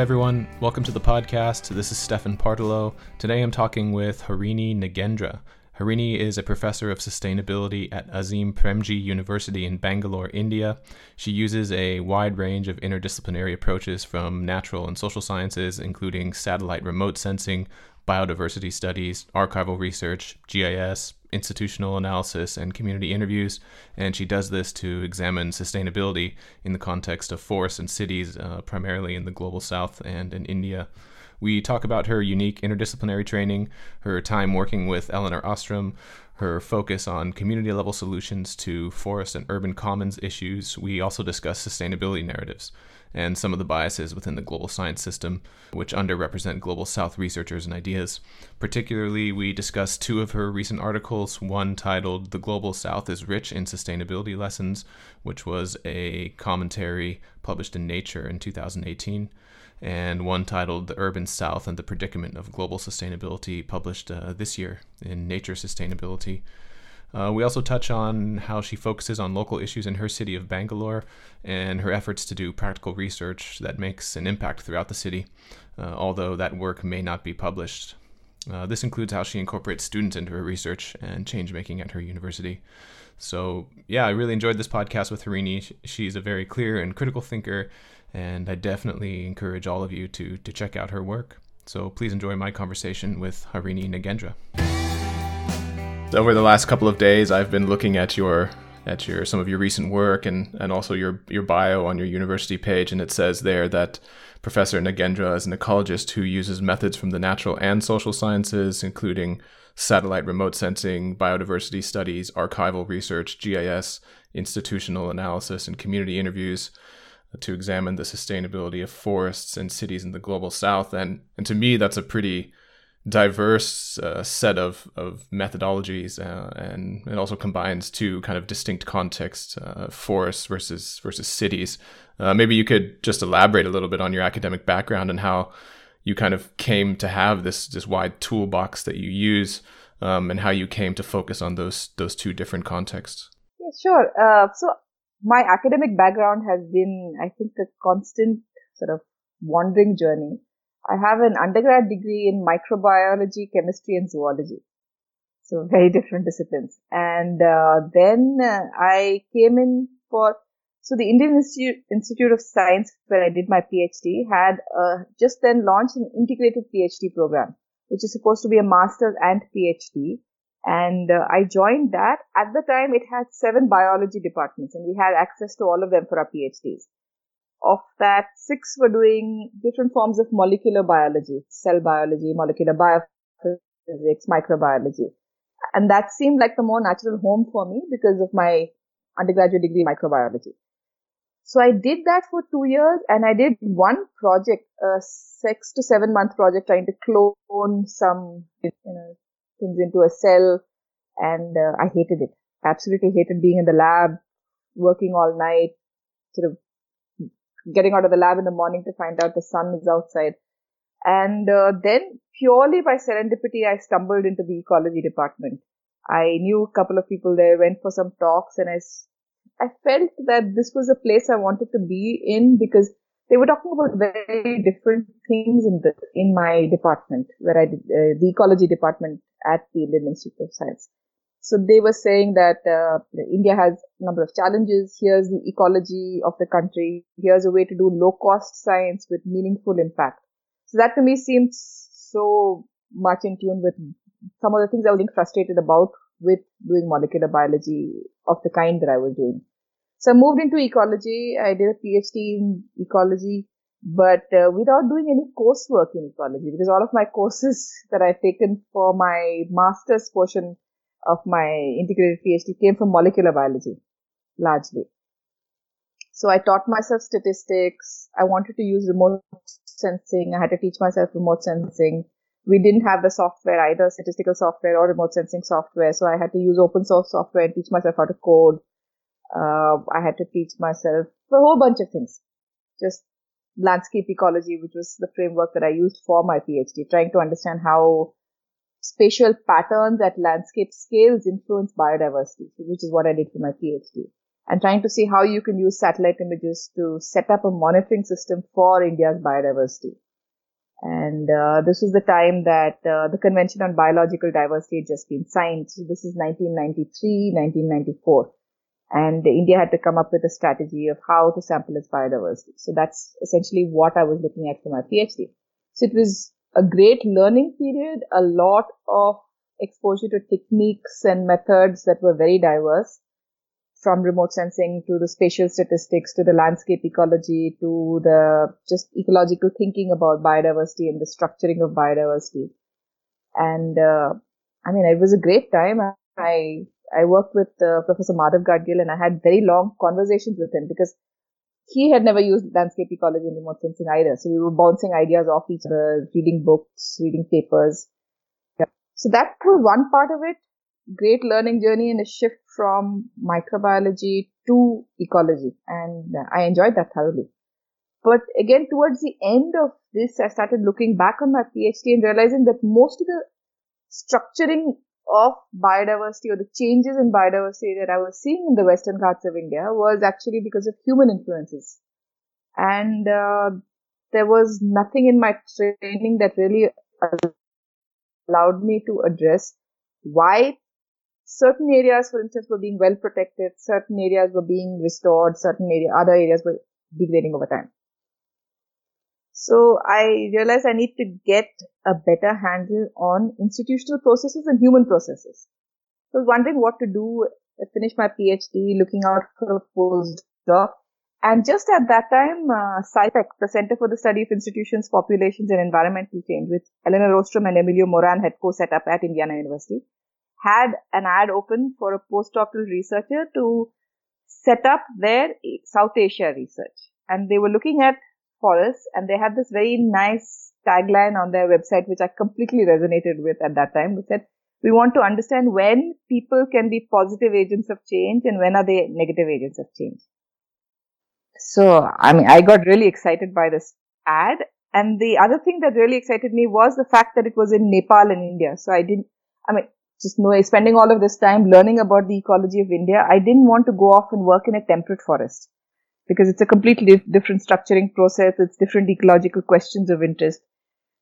Everyone. Welcome to the podcast. This is Stefan Partolo. Today I'm talking with Harini Nagendra. Harini is a professor of sustainability at Azim Premji University in Bangalore, India. She uses a wide range of interdisciplinary approaches from natural and social sciences, including satellite remote sensing, biodiversity studies, archival research, GIS, institutional analysis, and community interviews. And she does this to examine sustainability in the context of forests and cities, uh, primarily in the global south and in India. We talk about her unique interdisciplinary training, her time working with Elinor Ostrom, her focus on community level solutions to forest and urban commons issues. We also discuss sustainability narratives and some of the biases within the global science system, which underrepresent global south researchers and ideas. Particularly, we discuss two of her recent articles one titled The Global South is Rich in Sustainability Lessons, which was a commentary published in Nature in 2018 and one titled The Urban South and the Predicament of Global Sustainability, published uh, this year in Nature Sustainability. Uh, we also touch on how she focuses on local issues in her city of Bangalore and her efforts to do practical research that makes an impact throughout the city, uh, although that work may not be published. Uh, this includes how she incorporates students into her research and change making at her university. So, yeah, I really enjoyed this podcast with Harini. She's a very clear and critical thinker, and I definitely encourage all of you to, to check out her work. So, please enjoy my conversation with Harini Nagendra over the last couple of days, I've been looking at your at your some of your recent work and and also your your bio on your university page, and it says there that Professor Nagendra is an ecologist who uses methods from the natural and social sciences, including satellite remote sensing, biodiversity studies, archival research, GIS, institutional analysis, and community interviews to examine the sustainability of forests and cities in the global south. And and to me, that's a pretty diverse uh, set of, of methodologies uh, and it also combines two kind of distinct contexts uh, forests versus versus cities. Uh, maybe you could just elaborate a little bit on your academic background and how you kind of came to have this this wide toolbox that you use um, and how you came to focus on those those two different contexts. Yeah, sure. Uh, so my academic background has been i think a constant sort of wandering journey I have an undergrad degree in microbiology, chemistry, and zoology. So very different disciplines. And uh, then uh, I came in for so the Indian Institute, Institute of Science, where I did my PhD, had uh, just then launched an integrated PhD program, which is supposed to be a master's and PhD. And uh, I joined that. At the time, it had seven biology departments, and we had access to all of them for our PhDs. Of that, six were doing different forms of molecular biology, cell biology, molecular biophysics, microbiology. And that seemed like the more natural home for me because of my undergraduate degree in microbiology. So I did that for two years and I did one project, a six to seven month project trying to clone some, you know, things into a cell and uh, I hated it. Absolutely hated being in the lab, working all night, sort of getting out of the lab in the morning to find out the sun is outside. And uh, then purely by serendipity, I stumbled into the ecology department. I knew a couple of people there, went for some talks, and I, I felt that this was a place I wanted to be in because they were talking about very different things in the in my department where I did uh, the ecology department at the Indian Institute of Science. So they were saying that uh, India has a number of challenges. Here's the ecology of the country. Here's a way to do low cost science with meaningful impact. So that to me seems so much in tune with some of the things I was being frustrated about with doing molecular biology of the kind that I was doing. So I moved into ecology. I did a PhD in ecology, but uh, without doing any coursework in ecology because all of my courses that I've taken for my master's portion of my integrated PhD came from molecular biology, largely. So I taught myself statistics. I wanted to use remote sensing. I had to teach myself remote sensing. We didn't have the software either, statistical software or remote sensing software. So I had to use open source software and teach myself how to code. Uh, I had to teach myself a whole bunch of things. Just landscape ecology, which was the framework that I used for my PhD, trying to understand how spatial patterns at landscape scales influence biodiversity, which is what I did for my PhD. and trying to see how you can use satellite images to set up a monitoring system for India's biodiversity. And uh, this was the time that uh, the Convention on Biological Diversity had just been signed. So this is 1993, 1994. And India had to come up with a strategy of how to sample its biodiversity. So that's essentially what I was looking at for my PhD. So it was a great learning period, a lot of exposure to techniques and methods that were very diverse from remote sensing to the spatial statistics to the landscape ecology to the just ecological thinking about biodiversity and the structuring of biodiversity. And uh, I mean, it was a great time. I I worked with uh, Professor Madhav Gadgil and I had very long conversations with him because he had never used landscape ecology and remote sensing either. So we were bouncing ideas off each other, reading books, reading papers. Yeah. So that was one part of it. Great learning journey and a shift from microbiology to ecology. And uh, I enjoyed that thoroughly. But again, towards the end of this, I started looking back on my PhD and realizing that most of the structuring of biodiversity or the changes in biodiversity that I was seeing in the Western parts of India was actually because of human influences. And uh, there was nothing in my training that really allowed me to address why certain areas, for instance, were being well protected, certain areas were being restored, certain area, other areas were degrading over time. So I realized I need to get a better handle on institutional processes and human processes. So I was wondering what to do. I finished my PhD, looking out for a postdoc. And just at that time, uh, CIPEC, the Center for the Study of Institutions, Populations and Environmental Change, which Elinor Ostrom and Emilio Moran had co-set up at Indiana University, had an ad open for a postdoctoral researcher to set up their South Asia research. And they were looking at forests and they had this very nice tagline on their website, which I completely resonated with at that time, which said, we want to understand when people can be positive agents of change and when are they negative agents of change. So, I mean, I got really excited by this ad. And the other thing that really excited me was the fact that it was in Nepal and India. So I didn't, I mean, just knowing, spending all of this time learning about the ecology of India, I didn't want to go off and work in a temperate forest because it's a completely different structuring process. It's different ecological questions of interest.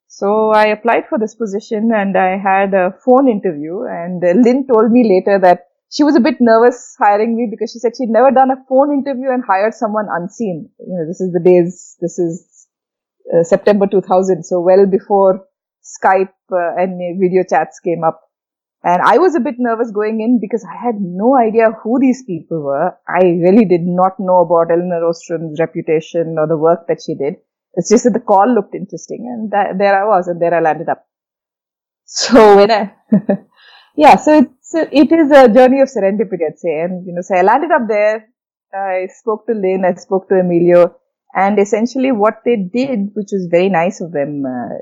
So I applied for this position and I had a phone interview and uh, Lynn told me later that she was a bit nervous hiring me because she said she'd never done a phone interview and hired someone unseen. You know, this is the days, this is uh, September 2000. So well before Skype uh, and video chats came up. And I was a bit nervous going in because I had no idea who these people were. I really did not know about Elinor Ostrom's reputation or the work that she did. It's just that the call looked interesting and that, there I was and there I landed up. So when I, yeah, so it's, it is a journey of serendipity, I'd say. And, you know, so I landed up there. I spoke to Lynn, I spoke to Emilio and essentially what they did, which was very nice of them, uh,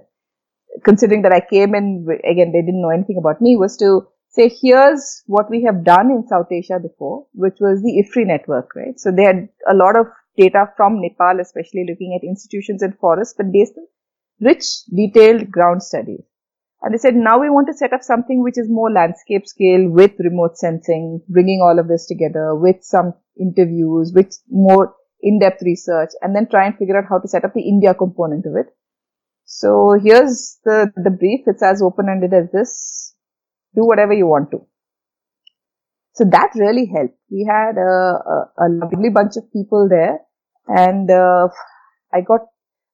considering that I came in, again, they didn't know anything about me, was to say, here's what we have done in South Asia before, which was the IFRI network, right? So they had a lot of data from Nepal, especially looking at institutions and forests, but based on rich, detailed ground studies. And they said, now we want to set up something which is more landscape scale with remote sensing, bringing all of this together with some interviews, with more in-depth research, and then try and figure out how to set up the India component of it. So here's the, the brief. It's as open-ended as this. Do whatever you want to. So that really helped. We had a, a, a lovely bunch of people there and uh, I got,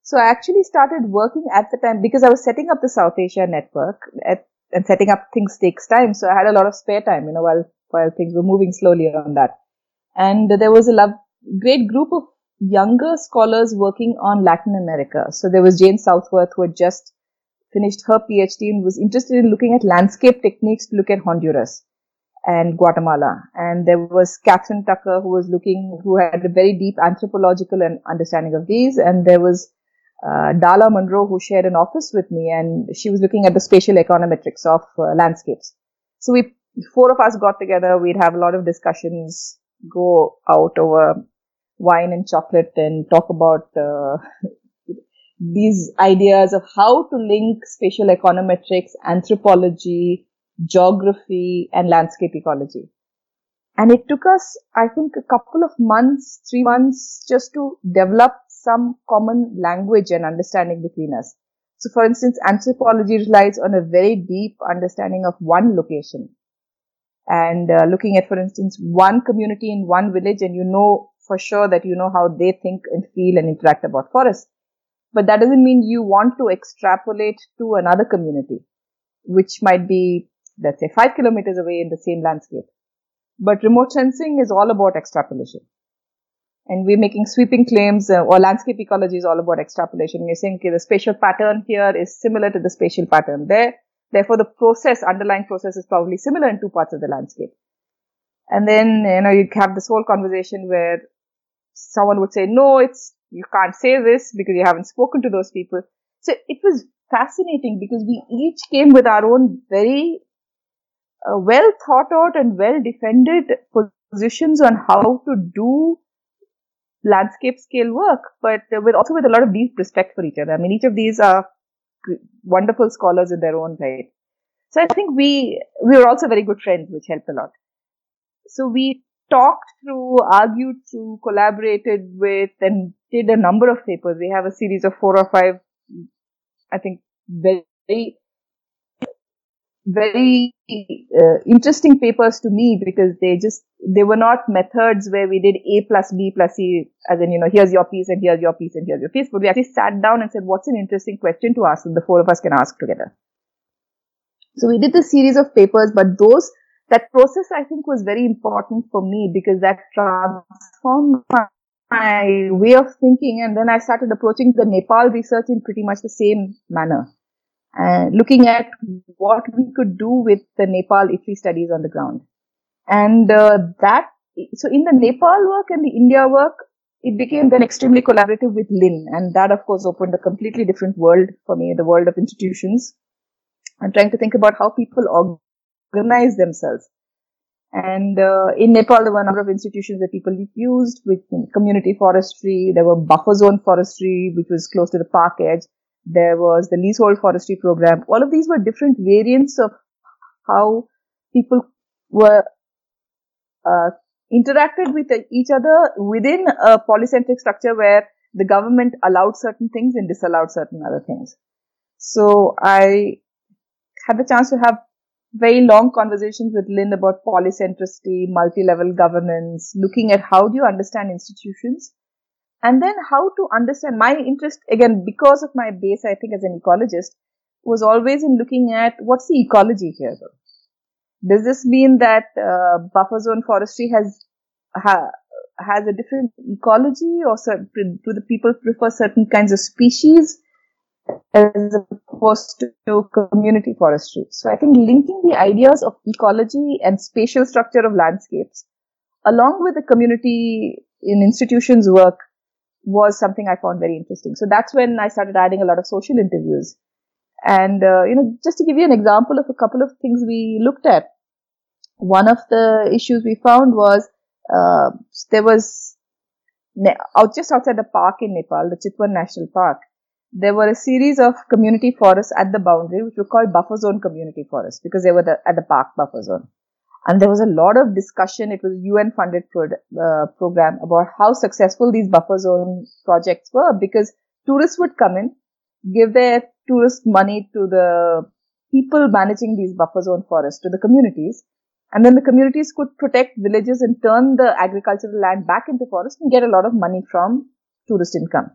so I actually started working at the time because I was setting up the South Asia network at, and setting up things takes time. So I had a lot of spare time, you know, while, while things were moving slowly on that. And there was a love, great group of younger scholars working on Latin America. So there was Jane Southworth who had just finished her PhD and was interested in looking at landscape techniques to look at Honduras and Guatemala. And there was Catherine Tucker who was looking, who had a very deep anthropological and understanding of these. And there was uh, Darla Munroe who shared an office with me and she was looking at the spatial econometrics of uh, landscapes. So we, four of us got together. We'd have a lot of discussions, go out over wine and chocolate and talk about uh, these ideas of how to link spatial econometrics, anthropology, geography, and landscape ecology. And it took us, I think, a couple of months, three months just to develop some common language and understanding between us. So for instance, anthropology relies on a very deep understanding of one location and uh, looking at, for instance, one community in one village and you know for sure that you know how they think and feel and interact about forests. But that doesn't mean you want to extrapolate to another community, which might be, let's say, five kilometers away in the same landscape. But remote sensing is all about extrapolation and we're making sweeping claims uh, or landscape ecology is all about extrapolation. We're saying, okay, the spatial pattern here is similar to the spatial pattern there. Therefore, the process, underlying process is probably similar in two parts of the landscape. And then, you know, you have this whole conversation where someone would say, no, it's, you can't say this because you haven't spoken to those people. So it was fascinating because we each came with our own very uh, well thought out and well defended positions on how to do landscape scale work, but with also with a lot of deep respect for each other. I mean, each of these are wonderful scholars in their own right. So I think we we were also very good friends, which helped a lot. So we talked through, argued through, collaborated with, and did a number of papers. We have a series of four or five, I think, very very uh, interesting papers to me because they just they were not methods where we did a plus b plus c as in you know here's your piece and here's your piece and here's your piece but we actually sat down and said what's an interesting question to ask and the four of us can ask together so we did the series of papers but those that process i think was very important for me because that transformed my, my way of thinking and then i started approaching the nepal research in pretty much the same manner uh, looking at what we could do with the Nepal IFRI studies on the ground. And uh, that, so in the Nepal work and the India work, it became then extremely collaborative with LIN. And that, of course, opened a completely different world for me, the world of institutions. I'm trying to think about how people organize themselves. And uh, in Nepal, there were a number of institutions that people used with community forestry. There were buffer zone forestry, which was close to the park edge. There was the leasehold forestry program. All of these were different variants of how people were uh, interacted with each other within a polycentric structure where the government allowed certain things and disallowed certain other things. So I had the chance to have very long conversations with Lynn about polycentricity, multi-level governance, looking at how do you understand institutions and then how to understand my interest again because of my base i think as an ecologist was always in looking at what's the ecology here though? Does this mean that uh, buffer zone forestry has ha, has a different ecology or do the people prefer certain kinds of species as opposed to community forestry so i think linking the ideas of ecology and spatial structure of landscapes along with the community in institutions work was something I found very interesting. So that's when I started adding a lot of social interviews. And, uh, you know, just to give you an example of a couple of things we looked at, one of the issues we found was, uh, there was, out just outside the park in Nepal, the Chitwan National Park, there were a series of community forests at the boundary, which were called buffer zone community forests because they were the, at the park buffer zone. And there was a lot of discussion. It was a UN funded pro- uh, program about how successful these buffer zone projects were because tourists would come in, give their tourist money to the people managing these buffer zone forests, to the communities. And then the communities could protect villages and turn the agricultural land back into forest and get a lot of money from tourist income.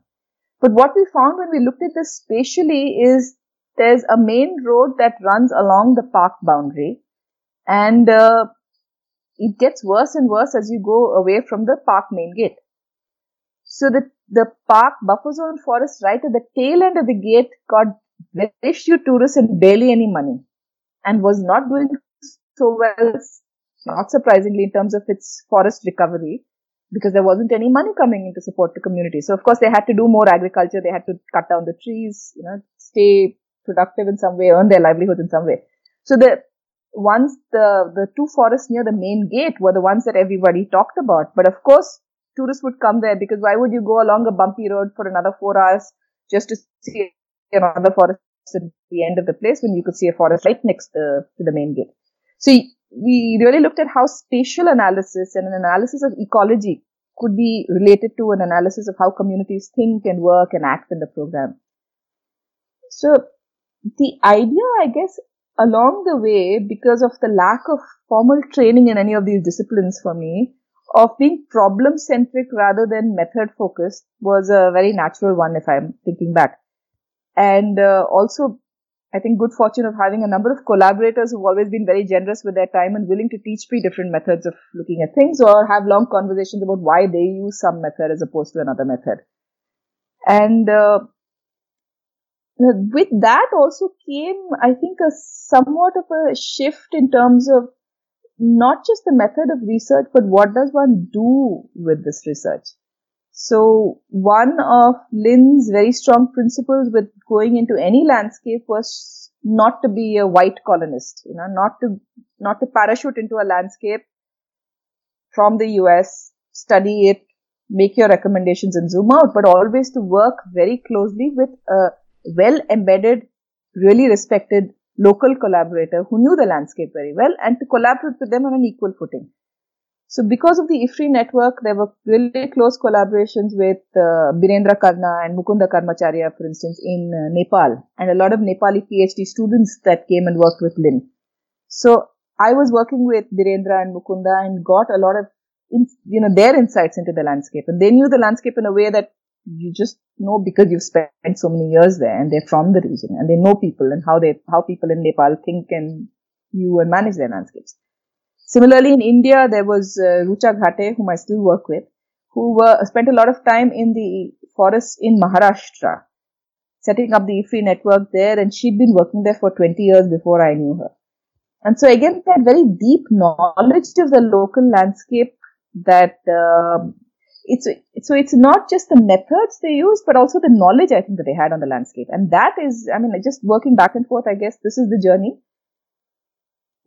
But what we found when we looked at this spatially is there's a main road that runs along the park boundary and uh, it gets worse and worse as you go away from the park main gate. So the the park buffer zone forest right at the tail end of the gate got very few tourists and barely any money, and was not doing so well. Not surprisingly, in terms of its forest recovery, because there wasn't any money coming in to support the community. So of course they had to do more agriculture. They had to cut down the trees, you know, stay productive in some way, earn their livelihood in some way. So the once the, the two forests near the main gate were the ones that everybody talked about. But of course, tourists would come there because why would you go along a bumpy road for another four hours just to see another forest at the end of the place when you could see a forest right next to, to the main gate? So we really looked at how spatial analysis and an analysis of ecology could be related to an analysis of how communities think and work and act in the program. So the idea, I guess, along the way, because of the lack of formal training in any of these disciplines for me, of being problem centric rather than method focused was a very natural one if I'm thinking back. And uh, also, I think good fortune of having a number of collaborators who've always been very generous with their time and willing to teach me different methods of looking at things or have long conversations about why they use some method as opposed to another method. And uh, with that also came, I think, a somewhat of a shift in terms of not just the method of research, but what does one do with this research? So one of Lynn's very strong principles with going into any landscape was not to be a white colonist, you know, not to, not to parachute into a landscape from the US, study it, make your recommendations and zoom out, but always to work very closely with a well embedded, really respected local collaborator who knew the landscape very well and to collaborate with them on an equal footing. So because of the IFRI network, there were really close collaborations with uh, Birendra Karna and Mukunda Karmacharya, for instance, in uh, Nepal, and a lot of Nepali PhD students that came and worked with Lin. So I was working with Birendra and Mukunda and got a lot of, in, you know, their insights into the landscape, and they knew the landscape in a way that you just know because you've spent so many years there and they're from the region and they know people and how they, how people in Nepal think and view and manage their landscapes. Similarly, in India, there was uh, Rucha Ghate, whom I still work with, who spent a lot of time in the forests in Maharashtra, setting up the IFRI network there, and she'd been working there for 20 years before I knew her. And so again, that very deep knowledge of the local landscape that uh, it's so it's not just the methods they use, but also the knowledge I think that they had on the landscape, and that is, I mean, just working back and forth. I guess this is the journey.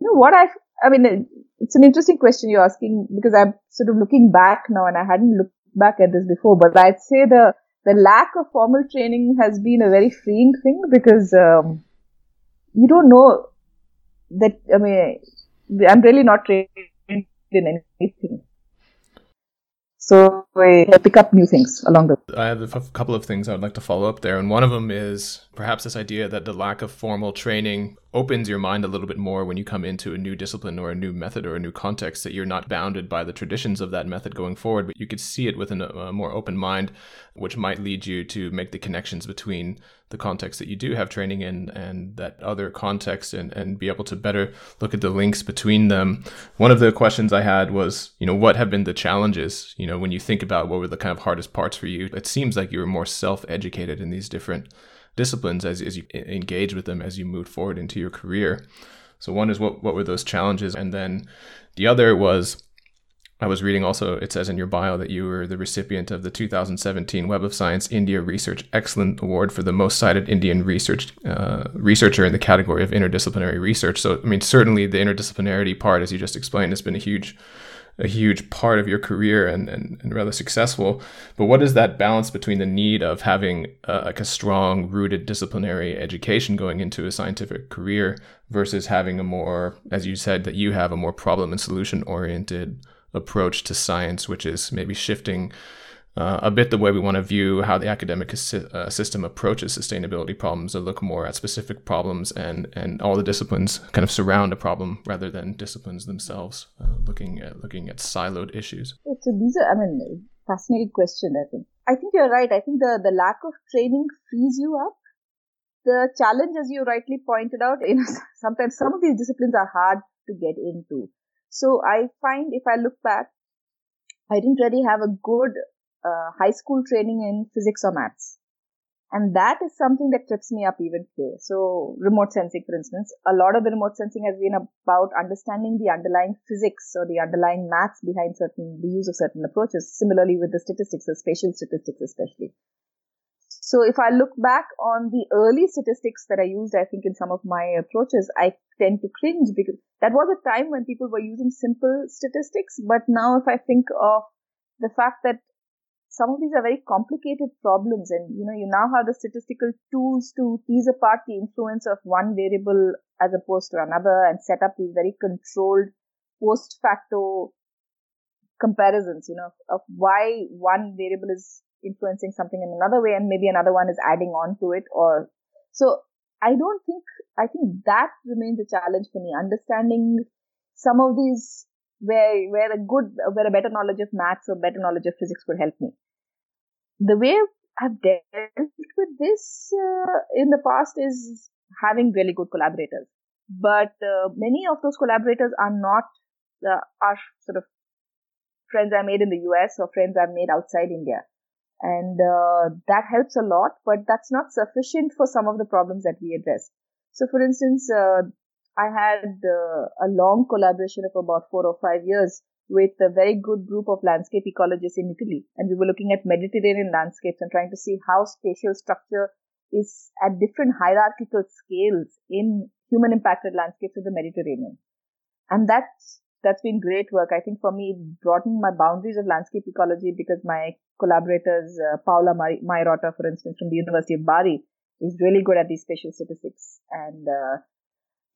You know what I, I mean, it's an interesting question you're asking because I'm sort of looking back now, and I hadn't looked back at this before, but I'd say the the lack of formal training has been a very freeing thing because um, you don't know that. I mean, I'm really not trained in anything so I pick up new things along the way. I have a couple of things I would like to follow up there. And one of them is perhaps this idea that the lack of formal training opens your mind a little bit more when you come into a new discipline or a new method or a new context that you're not bounded by the traditions of that method going forward, but you could see it with a more open mind, which might lead you to make the connections between the context that you do have training in and that other context and, and be able to better look at the links between them. One of the questions I had was, you know, what have been the challenges? You know, when you think about what were the kind of hardest parts for you, it seems like you were more self educated in these different disciplines as, as you engage with them as you move forward into your career. So one is what what were those challenges, and then the other was I was reading also it says in your bio that you were the recipient of the 2017 Web of Science India Research Excellent Award for the most cited Indian research uh, researcher in the category of interdisciplinary research. So I mean certainly the interdisciplinarity part, as you just explained, has been a huge a huge part of your career and, and, and rather successful. But what is that balance between the need of having uh, like a strong rooted disciplinary education going into a scientific career versus having a more, as you said, that you have a more problem and solution oriented approach to science, which is maybe shifting uh, a bit the way we want to view how the academic uh, system approaches sustainability problems to look more at specific problems and, and all the disciplines kind of surround a problem rather than disciplines themselves uh, looking at looking at siloed issues. So these are, I mean, fascinating question. I think. I think you're right. I think the the lack of training frees you up. The challenge, as you rightly pointed out, know, sometimes some of these disciplines are hard to get into. So I find if I look back, I didn't really have a good uh, high school training in physics or maths. And that is something that trips me up even today. So remote sensing, for instance, a lot of the remote sensing has been about understanding the underlying physics or the underlying maths behind certain, the use of certain approaches. Similarly with the statistics, the spatial statistics especially. So if I look back on the early statistics that I used, I think in some of my approaches, I tend to cringe because that was a time when people were using simple statistics. But now if I think of the fact that some of these are very complicated problems and you know you now have the statistical tools to tease apart the influence of one variable as opposed to another and set up these very controlled post facto comparisons, you know, of why one variable is influencing something in another way and maybe another one is adding on to it or so I don't think I think that remains a challenge for me. Understanding some of these where where a good where a better knowledge of maths or better knowledge of physics would help me. The way I've dealt with this uh, in the past is having really good collaborators, but uh, many of those collaborators are not uh, are sort of friends I made in the US or friends I've made outside India. And uh, that helps a lot but that's not sufficient for some of the problems that we address. So for instance uh, i had uh, a long collaboration of about 4 or 5 years with a very good group of landscape ecologists in italy and we were looking at mediterranean landscapes and trying to see how spatial structure is at different hierarchical scales in human impacted landscapes of the mediterranean and that's that's been great work. I think for me, it broadened my boundaries of landscape ecology because my collaborators, uh, Paola Mairota, for instance, from the University of Bari, is really good at these spatial statistics. And, uh,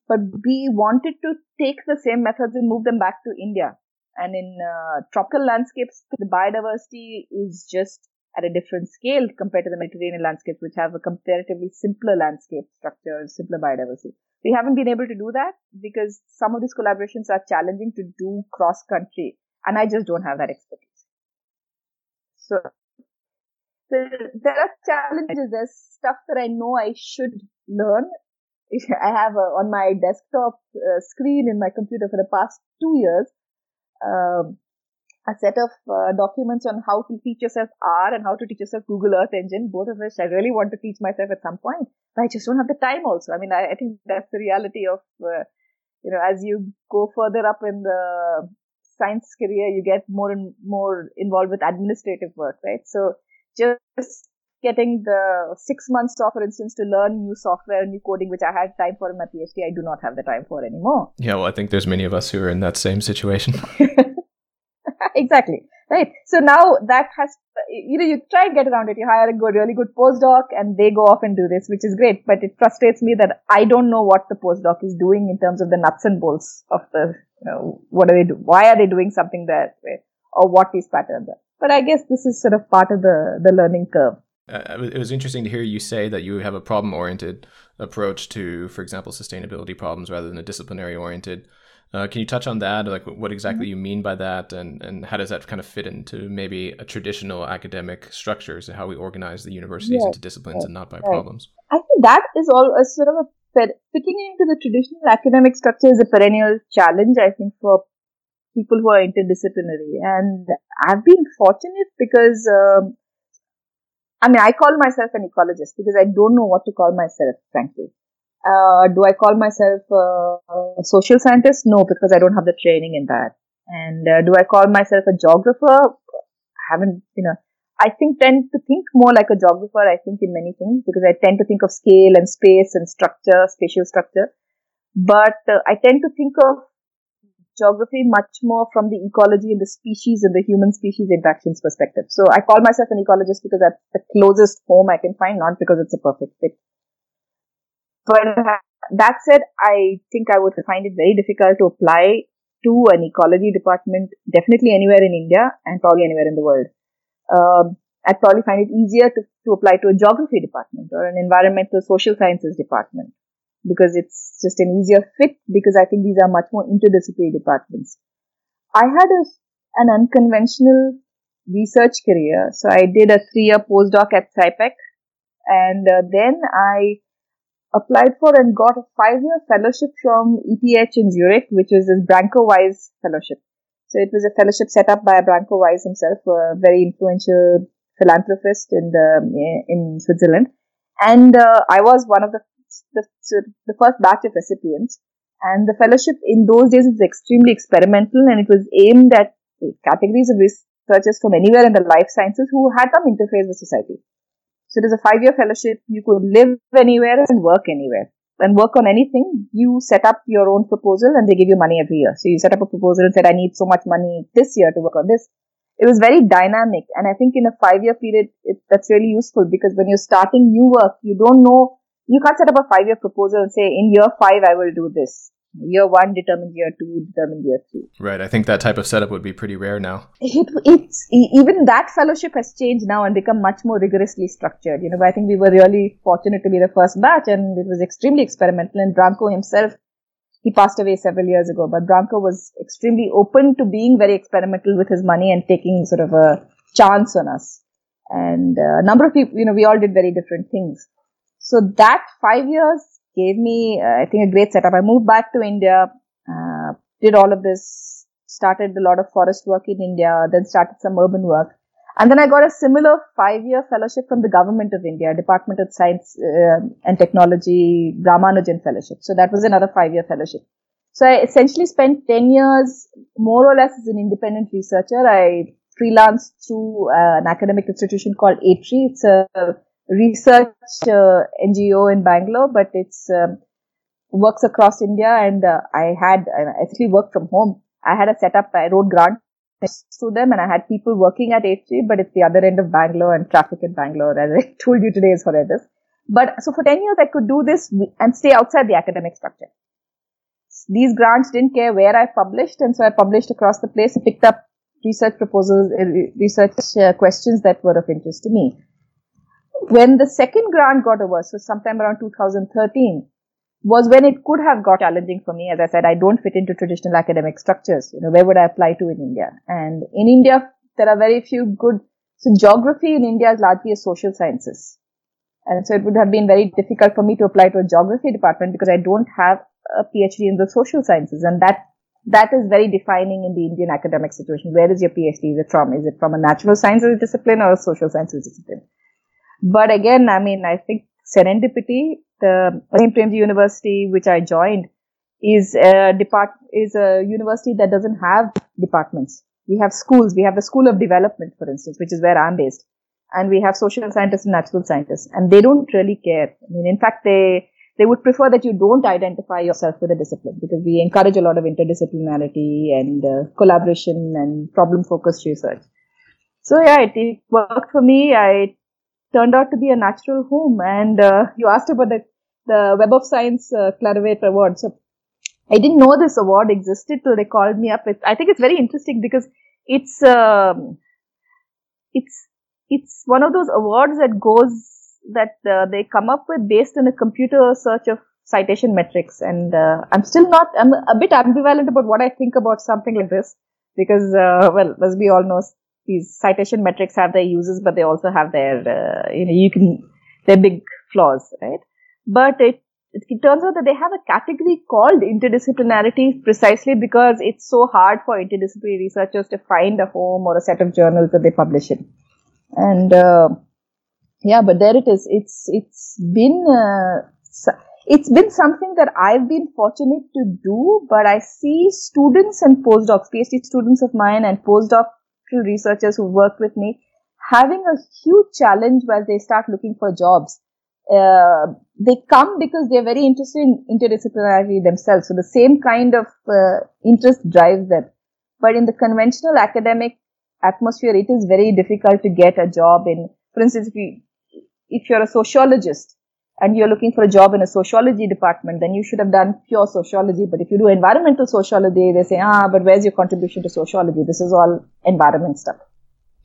but we wanted to take the same methods and move them back to India. And in uh, tropical landscapes, the biodiversity is just at a different scale compared to the Mediterranean landscapes, which have a comparatively simpler landscape structure, simpler biodiversity. We haven't been able to do that because some of these collaborations are challenging to do cross country, and I just don't have that expertise. So, there are challenges. There's stuff that I know I should learn. I have uh, on my desktop uh, screen in my computer for the past two years. Um, a set of uh, documents on how to teach yourself R and how to teach yourself Google Earth Engine, both of which I really want to teach myself at some point. But I just don't have the time also. I mean, I, I think that's the reality of, uh, you know, as you go further up in the science career, you get more and more involved with administrative work, right? So just getting the six months off, for instance, to learn new software, new coding, which I had time for in my PhD, I do not have the time for anymore. Yeah, well, I think there's many of us who are in that same situation. exactly. Right. So now that has, you know, you try and get around it. You hire a good, really good postdoc and they go off and do this, which is great. But it frustrates me that I don't know what the postdoc is doing in terms of the nuts and bolts of the, you know, what are they do? Why are they doing something that way? Or what these patterns are. But I guess this is sort of part of the, the learning curve. Uh, it was interesting to hear you say that you have a problem oriented approach to, for example, sustainability problems rather than a disciplinary oriented uh, can you touch on that? Like, what exactly mm-hmm. you mean by that, and and how does that kind of fit into maybe a traditional academic structures and how we organize the universities yes, into disciplines yes, and not by right. problems? I think that is all a sort of a fitting into the traditional academic structure is a perennial challenge. I think for people who are interdisciplinary, and I've been fortunate because. Um, I mean, I call myself an ecologist because I don't know what to call myself, frankly. Uh, do I call myself a social scientist? No, because I don't have the training in that. And uh, do I call myself a geographer? I haven't, you know, I think tend to think more like a geographer, I think in many things, because I tend to think of scale and space and structure, spatial structure. But uh, I tend to think of geography much more from the ecology and the species and the human species interactions perspective. So I call myself an ecologist because that's the closest home I can find, not because it's a perfect fit. But that said, I think I would find it very difficult to apply to an ecology department, definitely anywhere in India and probably anywhere in the world. Um, I'd probably find it easier to, to apply to a geography department or an environmental social sciences department because it's just an easier fit because I think these are much more interdisciplinary departments. I had a, an unconventional research career. So I did a three year postdoc at CIPEC and uh, then I applied for and got a five-year fellowship from ETH in Zurich, which is this Branco Weiss fellowship. So it was a fellowship set up by Branco Weiss himself, a very influential philanthropist in the in Switzerland, and uh, I was one of the, the the first batch of recipients. And the fellowship in those days was extremely experimental, and it was aimed at categories of researchers from anywhere in the life sciences who had some interface with society. So it is a five year fellowship. You could live anywhere and work anywhere. And work on anything, you set up your own proposal and they give you money every year. So you set up a proposal and said, I need so much money this year to work on this. It was very dynamic. And I think in a five year period, it, that's really useful because when you're starting new work, you don't know, you can't set up a five year proposal and say, in year five, I will do this. Year one determines year two, determines year three. Right. I think that type of setup would be pretty rare now. It, it's even that fellowship has changed now and become much more rigorously structured. You know, I think we were really fortunate to be the first batch, and it was extremely experimental. And Branco himself, he passed away several years ago, but Branco was extremely open to being very experimental with his money and taking sort of a chance on us. And uh, a number of people, you know, we all did very different things. So that five years gave me, uh, I think, a great setup. I moved back to India, uh, did all of this, started a lot of forest work in India, then started some urban work. And then I got a similar five-year fellowship from the government of India, Department of Science uh, and Technology, Ramanujan Fellowship. So that was another five-year fellowship. So I essentially spent 10 years more or less as an independent researcher. I freelanced through uh, an academic institution called ATREE. It's a research uh, NGO in Bangalore, but it's um, works across India. And uh, I had I actually worked from home. I had a setup. I wrote grants to them, and I had people working at ATREE, but it's the other end of Bangalore, and traffic in Bangalore, as I told you today, is horrendous. But so for 10 years, I could do this and stay outside the academic structure. These grants didn't care where I published, and so I published across the place picked up research proposals, uh, research questions that were of interest to me when the second grant got over, so sometime around 2013, was when it could have got challenging for me. As I said, I don't fit into traditional academic structures. You know, where would I apply to in India? And in India, there are very few good, so geography in India is largely a social sciences. And so it would have been very difficult for me to apply to a geography department because I don't have a PhD in the social sciences. And that, that is very defining in the Indian academic situation. Where is your PhD? Is it from? Is it from a natural sciences discipline or a social sciences discipline? But again, I mean, I think serendipity, the Premji University, which I joined, is a depart is a university that doesn't have departments. We have schools. We have the School of Development, for instance, which is where I'm based, and we have social scientists and natural scientists, and they don't really care. I mean, in fact, they they would prefer that you don't identify yourself with a discipline because we encourage a lot of interdisciplinarity and uh, collaboration and problem focused research. So yeah, it, it worked for me. I turned out to be a natural home. And uh, you asked about the, the Web of Science uh, Clarivate Award. So I didn't know this award existed till they called me up. I think it's very interesting because it's um, it's it's one of those awards that goes that uh, they come up with based on a computer search of citation metrics. And uh, I'm still not. I'm a bit ambivalent about what I think about something like this because, uh, well, as we all know, these citation metrics have their uses, but they also have their, uh, you know, you can, their big flaws, right? But it, it turns out that they have a category called interdisciplinarity precisely because it's so hard for interdisciplinary researchers to find a home or a set of journals that they publish in. And, uh, yeah, but there it is. It's, it's been, uh, it's been something that I've been fortunate to do, but I see students and postdocs, PhD students of mine and researchers who work with me having a huge challenge while they start looking for jobs. Uh, they come because they're very interested in interdisciplinarity themselves. So the same kind of uh, interest drives them. But in the conventional academic atmosphere, it is very difficult to get a job in, for instance, if you, if you're a sociologist, and you're looking for a job in a sociology department, then you should have done pure sociology. But if you do environmental sociology, they say, ah, but where's your contribution to sociology? This is all environment stuff.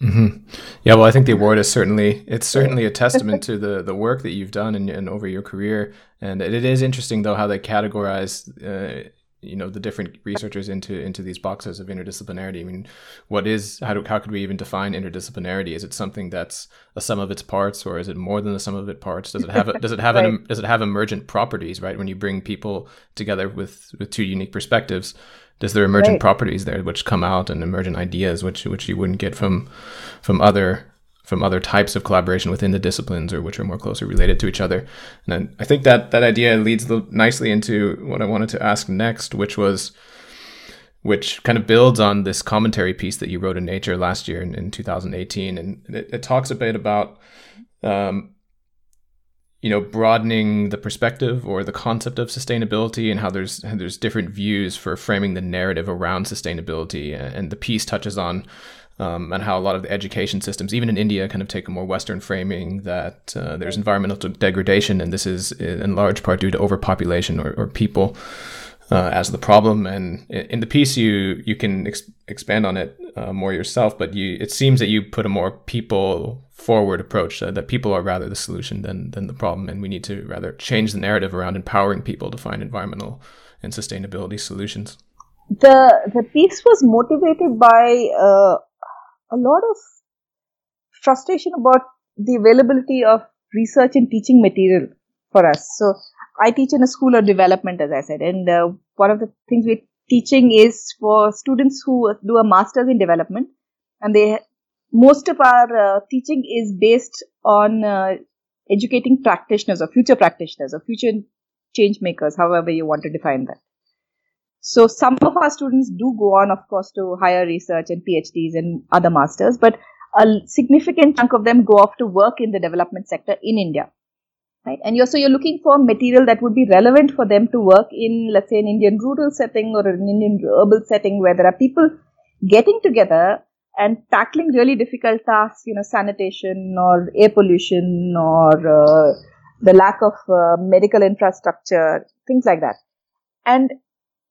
Mm-hmm. Yeah, well, I think the award is certainly it's certainly a testament to the the work that you've done and, over your career. And it is interesting though how they categorize uh, you know the different researchers into into these boxes of interdisciplinarity. I mean, what is how do how could we even define interdisciplinarity? Is it something that's a sum of its parts, or is it more than the sum of its parts? Does it have a, does it have right. an does it have emergent properties? Right, when you bring people together with with two unique perspectives, does there emergent right. properties there which come out and emergent ideas which which you wouldn't get from from other from other types of collaboration within the disciplines or which are more closely related to each other. And I think that that idea leads nicely into what I wanted to ask next, which was which kind of builds on this commentary piece that you wrote in Nature last year in, in 2018, and it, it, talks a bit about, um, you know, broadening the perspective or the concept of sustainability, and how there's there's different views for framing the narrative around sustainability, and the piece touches on um, and how a lot of the education systems, even in India, kind of take a more Western framing that uh, there's environmental degradation, and this is in large part due to overpopulation or, or people uh, as the problem. And in the piece, you you can ex- expand on it uh, more yourself, but you it seems that you put a more people forward approach uh, that people are rather the solution than than the problem, and we need to rather change the narrative around empowering people to find environmental and sustainability solutions. The the piece was motivated by uh, a lot of frustration about the availability of research and teaching material for us. So I teach in a school of development, as I said, and uh, one of the things we're teaching is for students who do a master's in development, and they most of our uh, teaching is based on uh, educating practitioners or future practitioners or future change makers, however you want to define that. So some of our students do go on, of course, to higher research and PhDs and other masters, but a significant chunk of them go off to work in the development sector in India. Right? And you're, so you're looking for material that would be relevant for them to work in, let's say, an Indian rural setting or an Indian urban setting where there are people getting together and tackling really difficult tasks, you know, sanitation or air pollution or uh, the lack of uh, medical infrastructure, things like that. And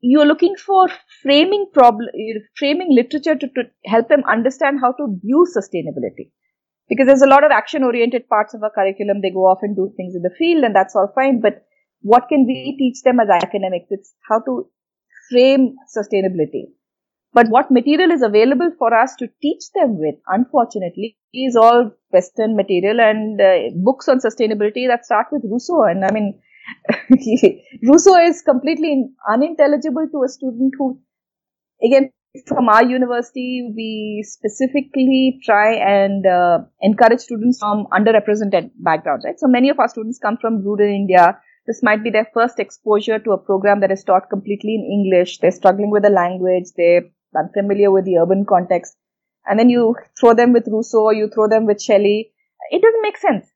you're looking for framing problem, framing literature to, to help them understand how to view sustainability. Because there's a lot of action oriented parts of our curriculum. They go off and do things in the field and that's all fine. But what can we teach them as academics? It's how to frame sustainability. But what material is available for us to teach them with, unfortunately, is all Western material and uh, books on sustainability that start with Rousseau. And I mean, Rousseau is completely unintelligible to a student who, again, from our university, we specifically try and uh, encourage students from underrepresented backgrounds, right? So many of our students come from rural India. This might be their first exposure to a program that is taught completely in English. They're struggling with the language. They're unfamiliar with the urban context. And then you throw them with Rousseau, you throw them with Shelley. It doesn't make sense.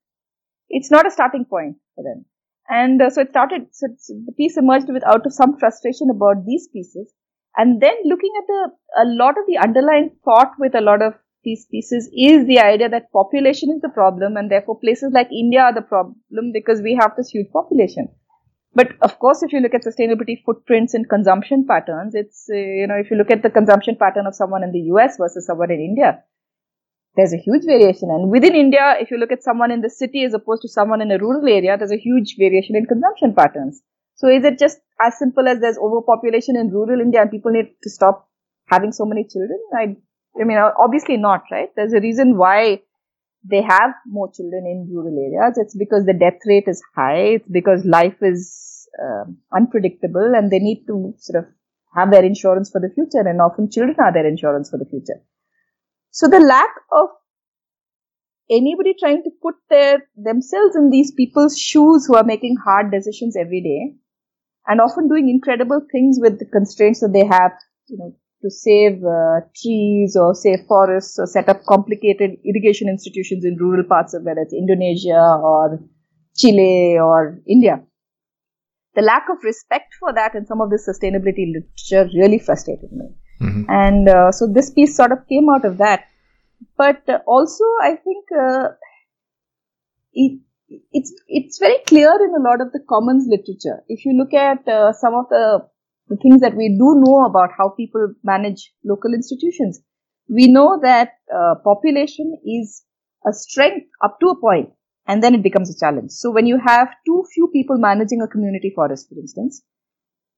It's not a starting point for them. And uh, so it started, so the piece emerged with out of some frustration about these pieces. And then looking at the, a lot of the underlying thought with a lot of these pieces is the idea that population is the problem and therefore places like India are the problem because we have this huge population. But of course, if you look at sustainability footprints and consumption patterns, it's, uh, you know, if you look at the consumption pattern of someone in the US versus someone in India, there's a huge variation. And within India, if you look at someone in the city as opposed to someone in a rural area, there's a huge variation in consumption patterns. So is it just as simple as there's overpopulation in rural India and people need to stop having so many children? I, I mean, obviously not, right? There's a reason why they have more children in rural areas. It's because the death rate is high. It's because life is uh, unpredictable and they need to sort of have their insurance for the future and often children are their insurance for the future. So the lack of anybody trying to put their themselves in these people's shoes who are making hard decisions every day and often doing incredible things with the constraints that they have, you know, to save uh, trees or save forests or set up complicated irrigation institutions in rural parts of whether it's Indonesia or Chile or India. The lack of respect for that in some of this sustainability literature really frustrated me. Mm-hmm. And uh, so this piece sort of came out of that. But uh, also, I think uh, it, it's it's very clear in a lot of the commons literature. If you look at uh, some of the, the things that we do know about how people manage local institutions, we know that uh, population is a strength up to a point, and then it becomes a challenge. So when you have too few people managing a community forest, for instance,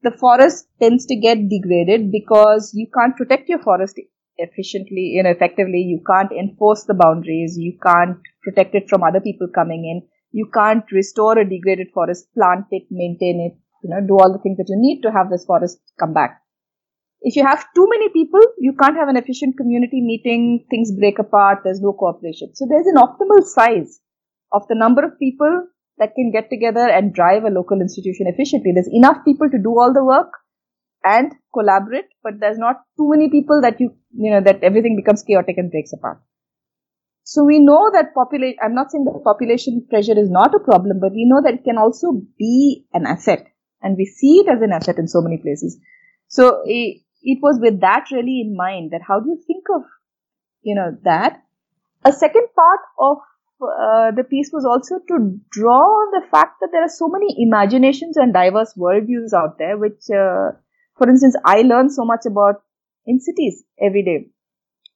the forest tends to get degraded because you can't protect your forest efficiently, you know, effectively. You can't enforce the boundaries. You can't protect it from other people coming in. You can't restore a degraded forest, plant it, maintain it, you know, do all the things that you need to have this forest come back. If you have too many people, you can't have an efficient community meeting, things break apart, there's no cooperation. So there's an optimal size of the number of people that can get together and drive a local institution efficiently. There's enough people to do all the work and collaborate, but there's not too many people that you, you know, that everything becomes chaotic and breaks apart. So we know that population, I'm not saying that population pressure is not a problem, but we know that it can also be an asset and we see it as an asset in so many places. So it, it was with that really in mind that how do you think of, you know, that? A second part of uh, the piece was also to draw on the fact that there are so many imaginations and diverse worldviews out there, which, uh, for instance, I learn so much about in cities every day.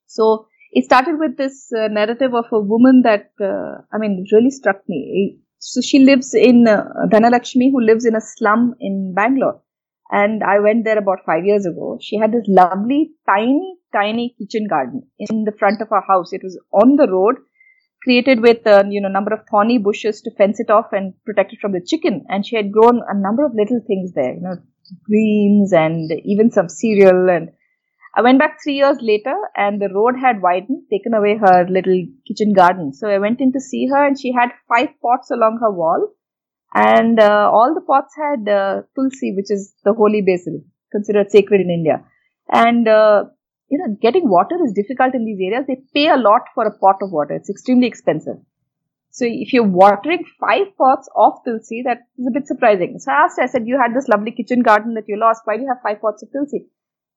So it started with this uh, narrative of a woman that, uh, I mean, really struck me. So she lives in uh, Dhanalakshmi, who lives in a slum in Bangalore. And I went there about five years ago. She had this lovely, tiny, tiny kitchen garden in the front of her house. It was on the road, created with a uh, you know number of thorny bushes to fence it off and protect it from the chicken. And she had grown a number of little things there, you know, greens and even some cereal and I went back three years later and the road had widened, taken away her little kitchen garden. So I went in to see her and she had five pots along her wall. And uh, all the pots had uh, tulsi, which is the holy basil, considered sacred in India. And, uh, you know, getting water is difficult in these areas. They pay a lot for a pot of water. It's extremely expensive. So if you're watering five pots of tulsi, that is a bit surprising. So I asked, I said, you had this lovely kitchen garden that you lost. Why do you have five pots of tulsi?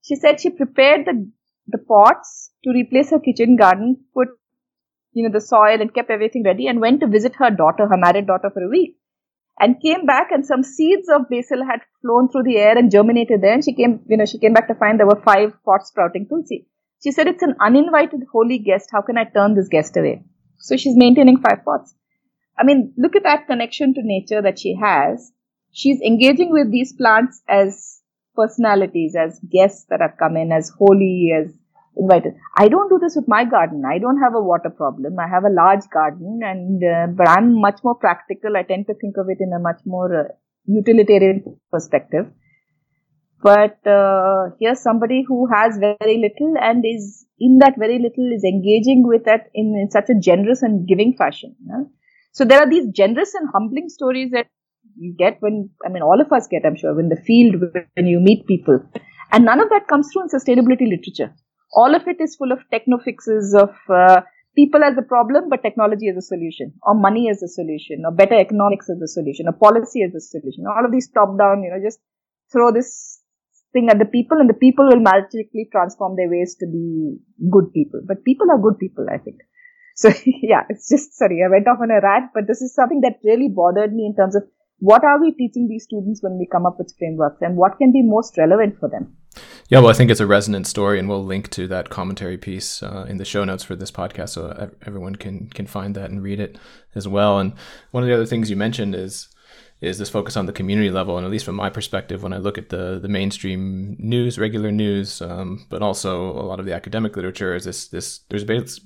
She said she prepared the, the pots to replace her kitchen garden, put, you know, the soil and kept everything ready and went to visit her daughter, her married daughter for a week. And came back and some seeds of basil had flown through the air and germinated there. And she came, you know, she came back to find there were five pots sprouting tulsi. She said, it's an uninvited holy guest. How can I turn this guest away? So she's maintaining five pots. I mean, look at that connection to nature that she has. She's engaging with these plants as personalities, as guests that have come in, as holy, as invited. I don't do this with my garden. I don't have a water problem. I have a large garden, and uh, but I'm much more practical. I tend to think of it in a much more uh, utilitarian perspective. But uh, here's somebody who has very little and is in that very little is engaging with that in, in such a generous and giving fashion. So there are these generous and humbling stories that you get when, I mean, all of us get, I'm sure, in the field when you meet people. And none of that comes through in sustainability literature. All of it is full of techno fixes of uh, people as a problem, but technology as a solution, or money as a solution, or better economics as a solution, or policy as a solution. All of these top down, you know, just throw this thing at the people, and the people will magically transform their ways to be good people. But people are good people, I think. So yeah, it's just sorry, I went off on a rant, but this is something that really bothered me in terms of what are we teaching these students when we come up with frameworks and what can be most relevant for them yeah well i think it's a resonant story and we'll link to that commentary piece uh, in the show notes for this podcast so everyone can can find that and read it as well. And one of the other things you mentioned is is this focus on the community level. And at least from my perspective, when I look at the the mainstream news, regular news, um, but also a lot of the academic literature, is this this there's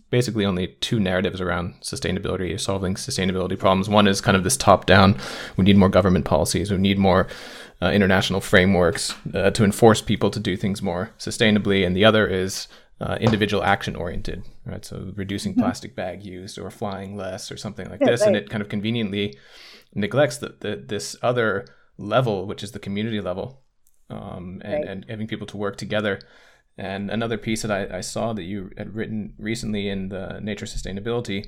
basically only two narratives around sustainability, solving sustainability problems. One is kind of this top down. We need more government policies. We need more uh, international frameworks uh, to enforce people to do things more sustainably. And the other is uh, individual action oriented, right? So reducing mm-hmm. plastic bag use or flying less or something like yeah, this, right. and it kind of conveniently neglects the, the, this other level, which is the community level, um, and, right. and having people to work together. And another piece that I, I, saw that you had written recently in the Nature Sustainability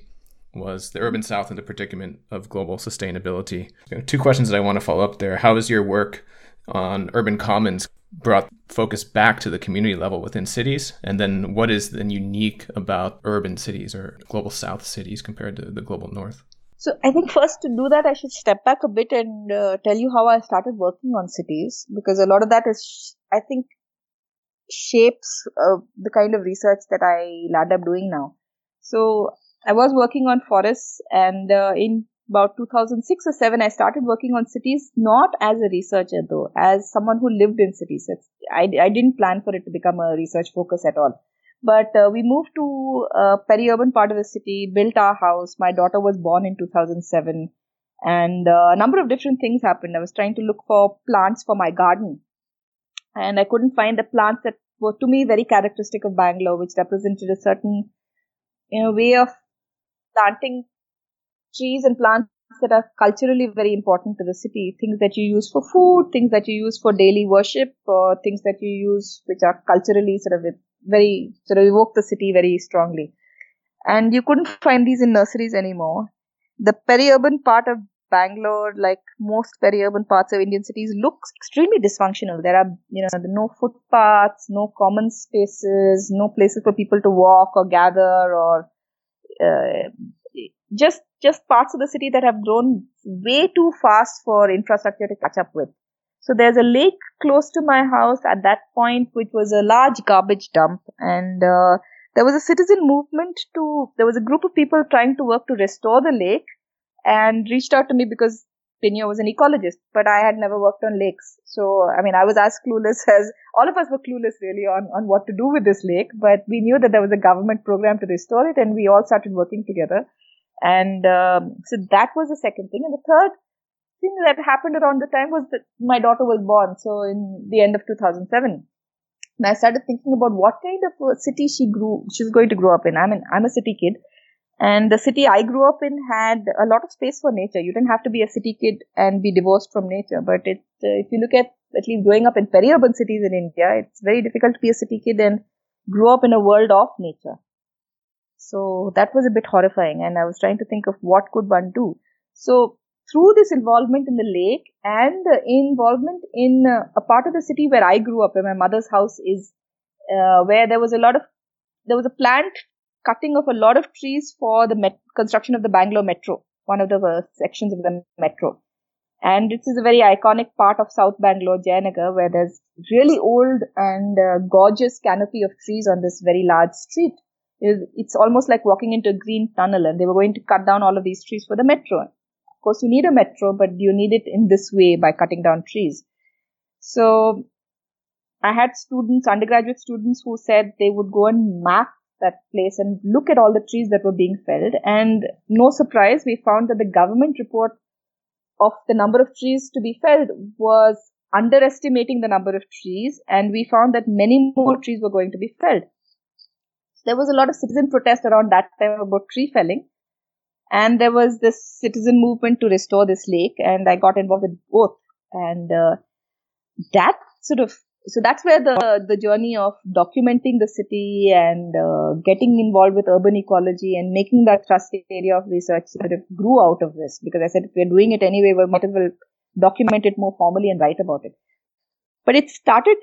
was the urban south and the predicament of global sustainability. Two questions that I want to follow up there. How is your work on urban commons brought focus back to the community level within cities? And then what is then unique about urban cities or global south cities compared to the global north? So I think first to do that, I should step back a bit and uh, tell you how I started working on cities because a lot of that is, I think, shapes uh, the kind of research that I land up doing now. So I was working on forests and uh, in about 2006 or 7 I started working on cities not as a researcher though as someone who lived in cities. I, I didn't plan for it to become a research focus at all. But uh, we moved to a peri-urban part of the city, built our house. My daughter was born in 2007, and uh, a number of different things happened. I was trying to look for plants for my garden, and I couldn't find the plants that were to me very characteristic of Bangalore, which represented a certain, you know, way of planting trees and plants that are culturally very important to the city. Things that you use for food, things that you use for daily worship, or things that you use which are culturally sort of very sort of evoke the city very strongly. And you couldn't find these in nurseries anymore. The peri-urban part of Bangalore, like most peri-urban parts of Indian cities, looks extremely dysfunctional. There are, you know, no footpaths, no common spaces, no places for people to walk or gather or, uh, just just parts of the city that have grown way too fast for infrastructure to catch up with. So there's a lake close to my house at that point, which was a large garbage dump, and uh, there was a citizen movement to. There was a group of people trying to work to restore the lake, and reached out to me because Pinya was an ecologist, but I had never worked on lakes. So, I mean, I was as clueless as all of us were clueless really on, on what to do with this lake, but we knew that there was a government program to restore it and we all started working together. And um, so that was the second thing. And the third thing that happened around the time was that my daughter was born. So in the end of 2007. And I started thinking about what kind of city she grew, she's going to grow up in. I mean, I'm a city kid. And the city I grew up in had a lot of space for nature. You didn't have to be a city kid and be divorced from nature. But it, uh, if you look at at least growing up in peri-urban cities in India, it's very difficult to be a city kid and grow up in a world of nature. So that was a bit horrifying. And I was trying to think of what could one do. So through this involvement in the lake and uh, involvement in uh, a part of the city where I grew up, where my mother's house is, uh, where there was a lot of, there was a plant cutting of a lot of trees for the met- construction of the Bangalore Metro, one of the uh, sections of the metro. And this is a very iconic part of South Bangalore, Jayanagar, where there's really old and uh, gorgeous canopy of trees on this very large street. It's almost like walking into a green tunnel, and they were going to cut down all of these trees for the metro. Of course, you need a metro, but you need it in this way by cutting down trees. So I had students, undergraduate students, who said they would go and map that place and look at all the trees that were being felled. And no surprise, we found that the government report of the number of trees to be felled was underestimating the number of trees. And we found that many more trees were going to be felled. There was a lot of citizen protest around that time about tree felling. And there was this citizen movement to restore this lake. And I got involved with both. And uh, that sort of so that's where the the journey of documenting the city and uh, getting involved with urban ecology and making that trusted area of research sort of grew out of this because I said if we're doing it anyway, we might as well document it more formally and write about it. But it started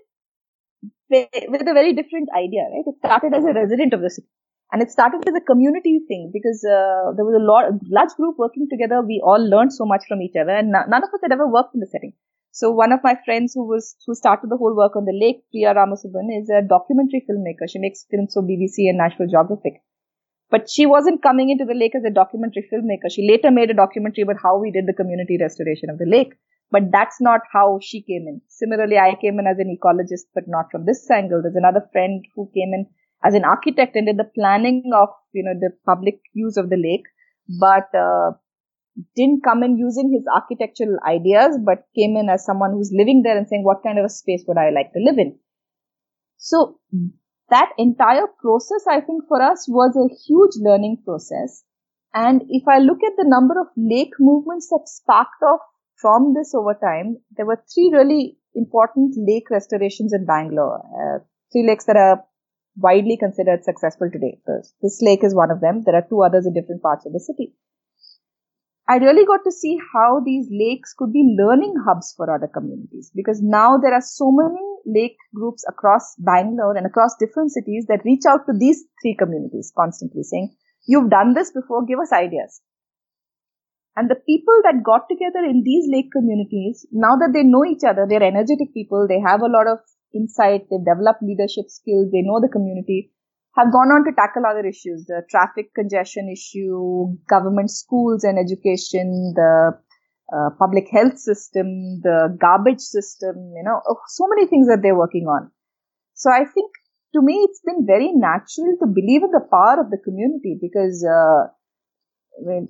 with a very different idea, right? It started as a resident of the city. And it started as a community thing because uh, there was a lot, large group working together. We all learned so much from each other, and none of us had ever worked in the setting. So one of my friends who was who started the whole work on the lake, Priya Ramasubban, is a documentary filmmaker. She makes films for BBC and National Geographic. But she wasn't coming into the lake as a documentary filmmaker. She later made a documentary about how we did the community restoration of the lake. But that's not how she came in. Similarly, I came in as an ecologist, but not from this angle. There's another friend who came in as an architect and did the planning of, you know, the public use of the lake. But uh, didn't come in using his architectural ideas, but came in as someone who's living there and saying, what kind of a space would I like to live in? So that entire process, I think for us was a huge learning process. And if I look at the number of lake movements that sparked off from this over time, there were three really important lake restorations in Bangalore. Uh, three lakes that are widely considered successful today. This lake is one of them. There are two others in different parts of the city. I really got to see how these lakes could be learning hubs for other communities because now there are so many lake groups across Bangalore and across different cities that reach out to these three communities constantly saying, you've done this before, give us ideas. And the people that got together in these lake communities, now that they know each other, they're energetic people, they have a lot of insight, they've developed leadership skills, they know the community have gone on to tackle other issues, the traffic congestion issue, government schools and education, the uh, public health system, the garbage system, you know, oh, so many things that they're working on. So I think to me, it's been very natural to believe in the power of the community because, uh, I mean,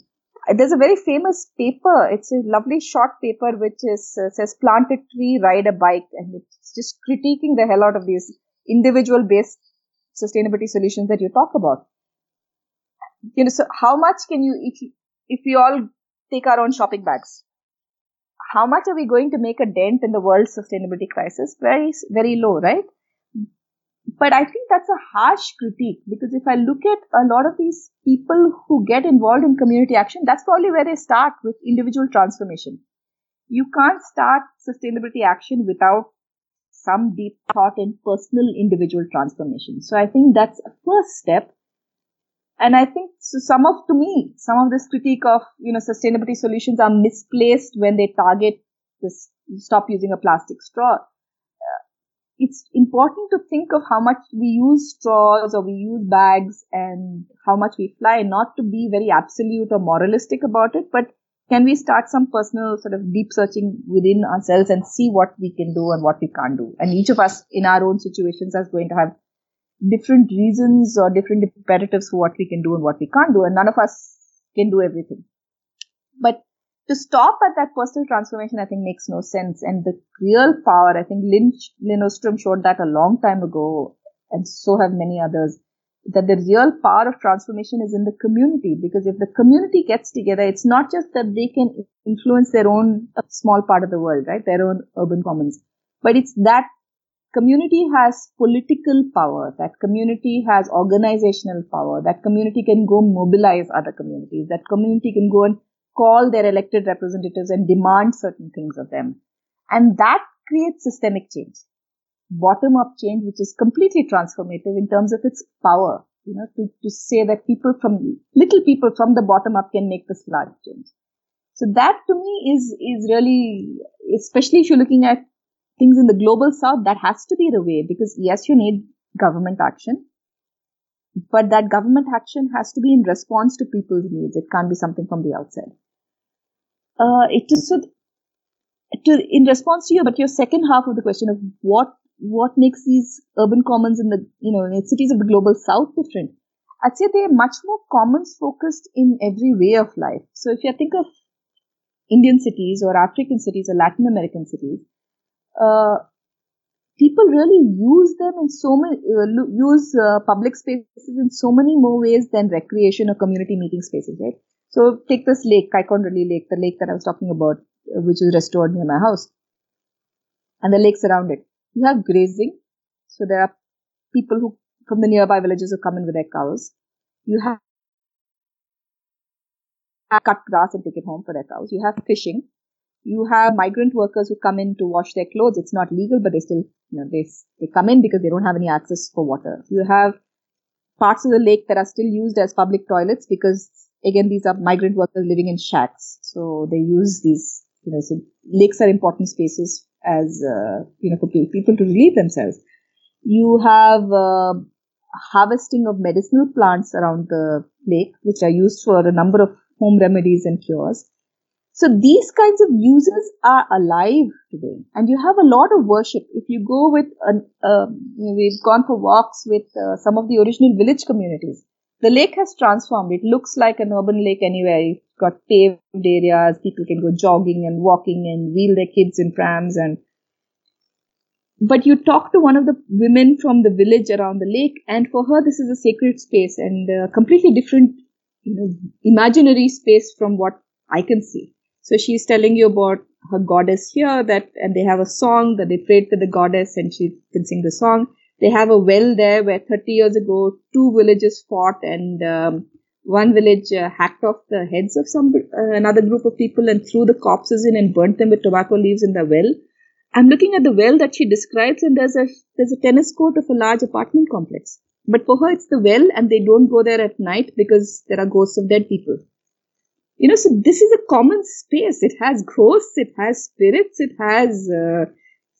there's a very famous paper. It's a lovely short paper which is uh, says plant a tree, ride a bike, and it's just critiquing the hell out of these individual based sustainability solutions that you talk about. You know, so how much can you, if you, if we all take our own shopping bags, how much are we going to make a dent in the world's sustainability crisis? Very, very low, right? But I think that's a harsh critique because if I look at a lot of these people who get involved in community action, that's probably where they start with individual transformation. You can't start sustainability action without some deep thought and personal individual transformation. So I think that's a first step. and I think so some of, to me, some of this critique of, you know, sustainability solutions are misplaced when they target this, stop using a plastic straw. It's important to think of how much we use straws or we use bags and how much we fly, not to be very absolute or moralistic about it, but can we start some personal sort of deep searching within ourselves and see what we can do and what we can't do? And each of us in our own situations is going to have different reasons or different imperatives for what we can do and what we can't do, and none of us can do everything. But to stop at that personal transformation, I think makes no sense. And the real power, I think Lynch, Lin Ostrom showed that a long time ago, and so have many others, that the real power of transformation is in the community. Because if the community gets together, it's not just that they can influence their own small part of the world, right? Their own urban commons. But it's that community has political power, that community has organizational power, that community can go mobilize other communities, that community can go and call their elected representatives and demand certain things of them. And that creates systemic change, bottom up change, which is completely transformative in terms of its power. You know, to, to say that people from, little people from the bottom up can make this large change. So that to me is, is really, especially if you're looking at things in the global south, that has to be the way because yes, you need government action, but that government action has to be in response to people's needs. It can't be something from the outside. Uh, it is so, to, in response to you, but your second half of the question of what, what makes these urban commons in the, you know, in cities of the global south different? I'd say they're much more commons focused in every way of life. So if you think of Indian cities or African cities or Latin American cities, uh, people really use them in so many uh, use uh, public spaces in so many more ways than recreation or community meeting spaces right so take this lake Kaikondrahalli lake the lake that i was talking about uh, which is restored near my house. And the lakes around it. You have grazing. So there are people who from the nearby villages who come in with their cows. You have cut grass and take it home for their cows. You have fishing. You have migrant workers who come in to wash their clothes. It's not legal, but they still, you know, they, they come in because they don't have any access for water. You have parts of the lake that are still used as public toilets because again, these are migrant workers living in shacks. So they use these, you know, so lakes are important spaces as, uh, you know, for people to relieve themselves. You have, uh, harvesting of medicinal plants around the lake, which are used for a number of home remedies and cures. So these kinds of uses are alive today, and you have a lot of worship. If you go with, an, uh, we've gone for walks with uh, some of the original village communities. The lake has transformed. It looks like an urban lake anywhere. You've got paved areas. People can go jogging and walking and wheel their kids in prams and but you talk to one of the women from the village around the lake and for her this is a sacred space and a completely different you know imaginary space from what i can see so she's telling you about her goddess here that, and they have a song that they prayed to the goddess and she can sing the song. They have a well there where 30 years ago two villages fought and um, one village uh, hacked off the heads of some uh, another group of people and threw the corpses in and burnt them with tobacco leaves in the well. I'm looking at the well that she describes and there's a there's a tennis court of a large apartment complex. But for her it's the well and they don't go there at night because there are ghosts of dead people. You know, so this is a common space. It has ghosts, it has spirits, it has uh,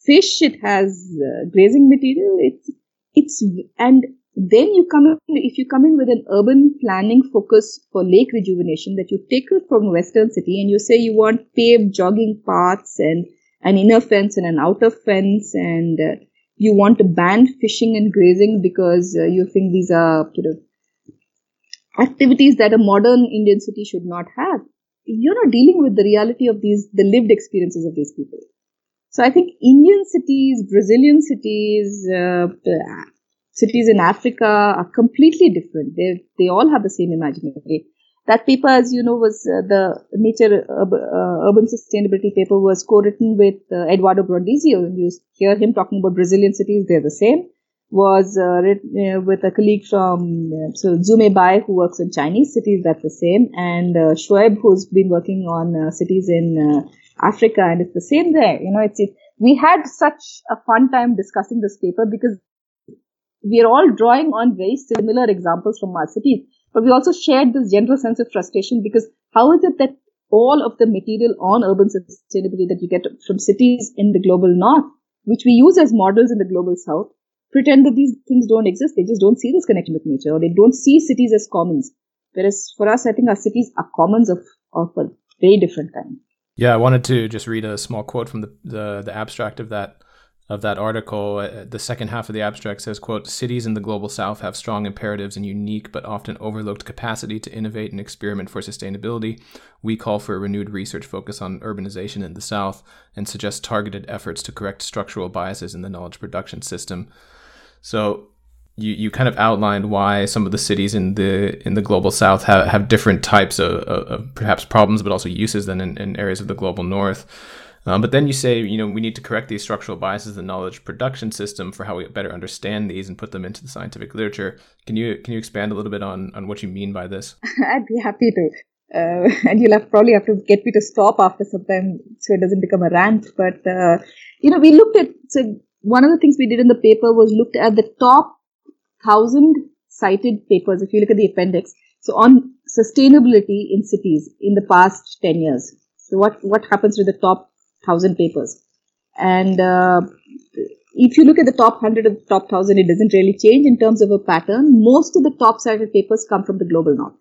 fish, it has uh, grazing material. It's, it's, and then you come in, if you come in with an urban planning focus for lake rejuvenation, that you take it from a western city and you say you want paved jogging paths and an inner fence and an outer fence and uh, you want to ban fishing and grazing because uh, you think these are sort of activities that a modern Indian city should not have. You're not dealing with the reality of these, the lived experiences of these people. So I think Indian cities, Brazilian cities, uh, cities in Africa are completely different. They they all have the same imaginary. That paper, as you know, was uh, the Nature uh, Urban Sustainability paper was co-written with uh, Eduardo Brondizio. You hear him talking about Brazilian cities; they're the same was uh, written, uh, with a colleague from so Xuemei Bai who works in Chinese cities. That's the same, and uh, Shuaib who's been working on cities in Africa, and it's the same there. You know, it's it, we had such a fun time discussing this paper because we are all drawing on very similar examples from our cities, but we also shared this general sense of frustration because how is it that all of the material on urban sustainability that you get from cities in the global north, which we use as models in the global south, pretend that these things don't exist. They just don't see this connection with nature or they don't see cities as commons. Whereas for us, I think our cities are commons of, of a very different kind. Yeah, I wanted to just read a small quote from the, the, the abstract of that of that article, uh, the second half of the abstract says, quote, cities in the global south have strong imperatives and unique but often overlooked capacity to innovate and experiment for sustainability. We call for a renewed research focus on urbanization in the south and suggest targeted efforts to correct structural biases in the knowledge production system. So you, you kind of outlined why some of the cities in the in the global south have, have different types of, of, perhaps problems but also uses than in, in areas of the global north. Um, but then you say, you know, we need to correct these structural biases in the knowledge production system for how we better understand these and put them into the scientific literature. Can you can you expand a little bit on on what you mean by this? I'd be happy to. Uh, and you'll have, probably have to get me to stop after some time so it doesn't become a rant. But uh, you know, we looked at so one of the things we did in the paper was looked at the top thousand cited papers. If you look at the appendix, so on sustainability in cities in the past ten years. So what what happens to the top thousand papers. And uh, if you look at the top 100 of the top 1000, it doesn't really change in terms of a pattern. Most of the top cited papers come from the global north.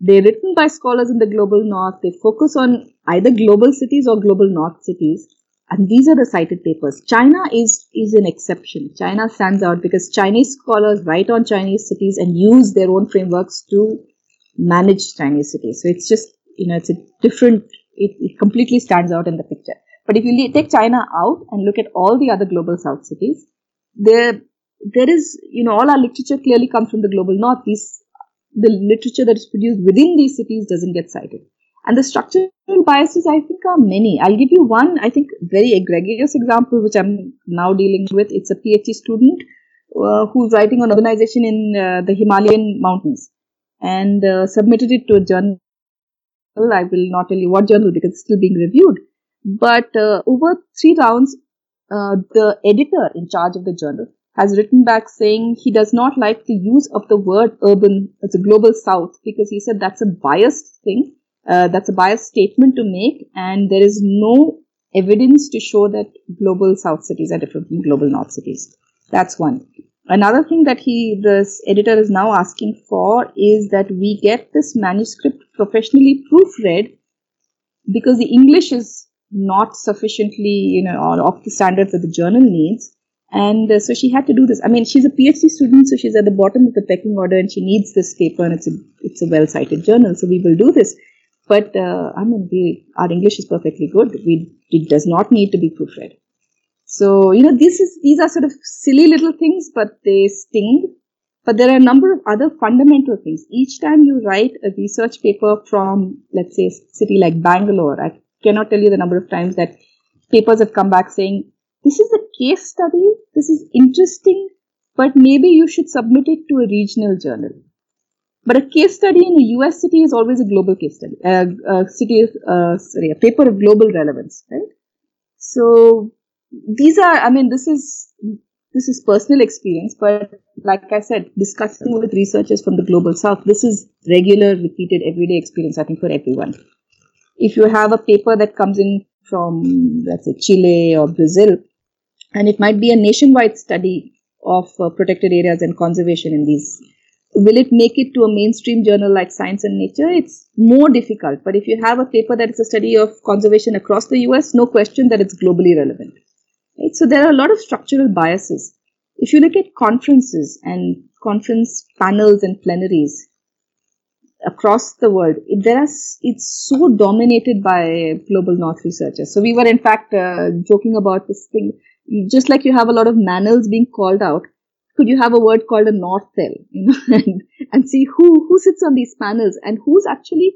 They're written by scholars in the global north. They focus on either global cities or global north cities. And these are the cited papers. China is, is an exception. China stands out because Chinese scholars write on Chinese cities and use their own frameworks to manage Chinese cities. So it's just, you know, it's a different it, it completely stands out in the picture. But if you take China out and look at all the other global south cities, there, there is, you know, all our literature clearly comes from the global north. These, the literature that is produced within these cities doesn't get cited. And the structural biases, I think, are many. I'll give you one, I think, very egregious example, which I'm now dealing with. It's a PhD student uh, who's writing on urbanization in uh, the Himalayan mountains and uh, submitted it to a journal I will not tell you what journal because it's still being reviewed. But uh, over three rounds, uh, the editor in charge of the journal has written back saying he does not like the use of the word urban as a global south because he said that's a biased thing. Uh, that's a biased statement to make and there is no evidence to show that global south cities are different from global north cities. That's one. Another thing that he, this editor is now asking for is that we get this manuscript professionally proofread because the English is not sufficiently, you know, of the standards that the journal needs. And uh, so she had to do this. I mean, she's a PhD student, so she's at the bottom of the pecking order, and she needs this paper, and it's a it's a well cited journal, so we will do this. But uh, I mean, we, our English is perfectly good. We it does not need to be proofread. So, you know, this is, these are sort of silly little things, but they sting. But there are a number of other fundamental things. Each time you write a research paper from, let's say, a city like Bangalore, I cannot tell you the number of times that papers have come back saying, this is a case study, this is interesting, but maybe you should submit it to a regional journal. But a case study in a US city is always a global case study, a city, uh, sorry, a paper of global relevance, right? So these are, I mean, this is, this is personal experience, but like I said, discussing with researchers from the global south, this is regular, repeated, everyday experience, I think, for everyone. If you have a paper that comes in from, let's say, Chile or Brazil, and it might be a nationwide study of uh, protected areas and conservation in these will it make it to a mainstream journal like Science and Nature? It's more difficult. But if you have a paper that is a study of conservation across the US, no question that it's globally relevant. Right? So there are a lot of structural biases. If you look at conferences and conference panels and plenaries across the world, there are, it's so dominated by global north researchers. So we were in fact uh, joking about this thing. Just like you have a lot of manels being called out, could you have a word called a north cell, you know, and, and see who, who sits on these panels and who's actually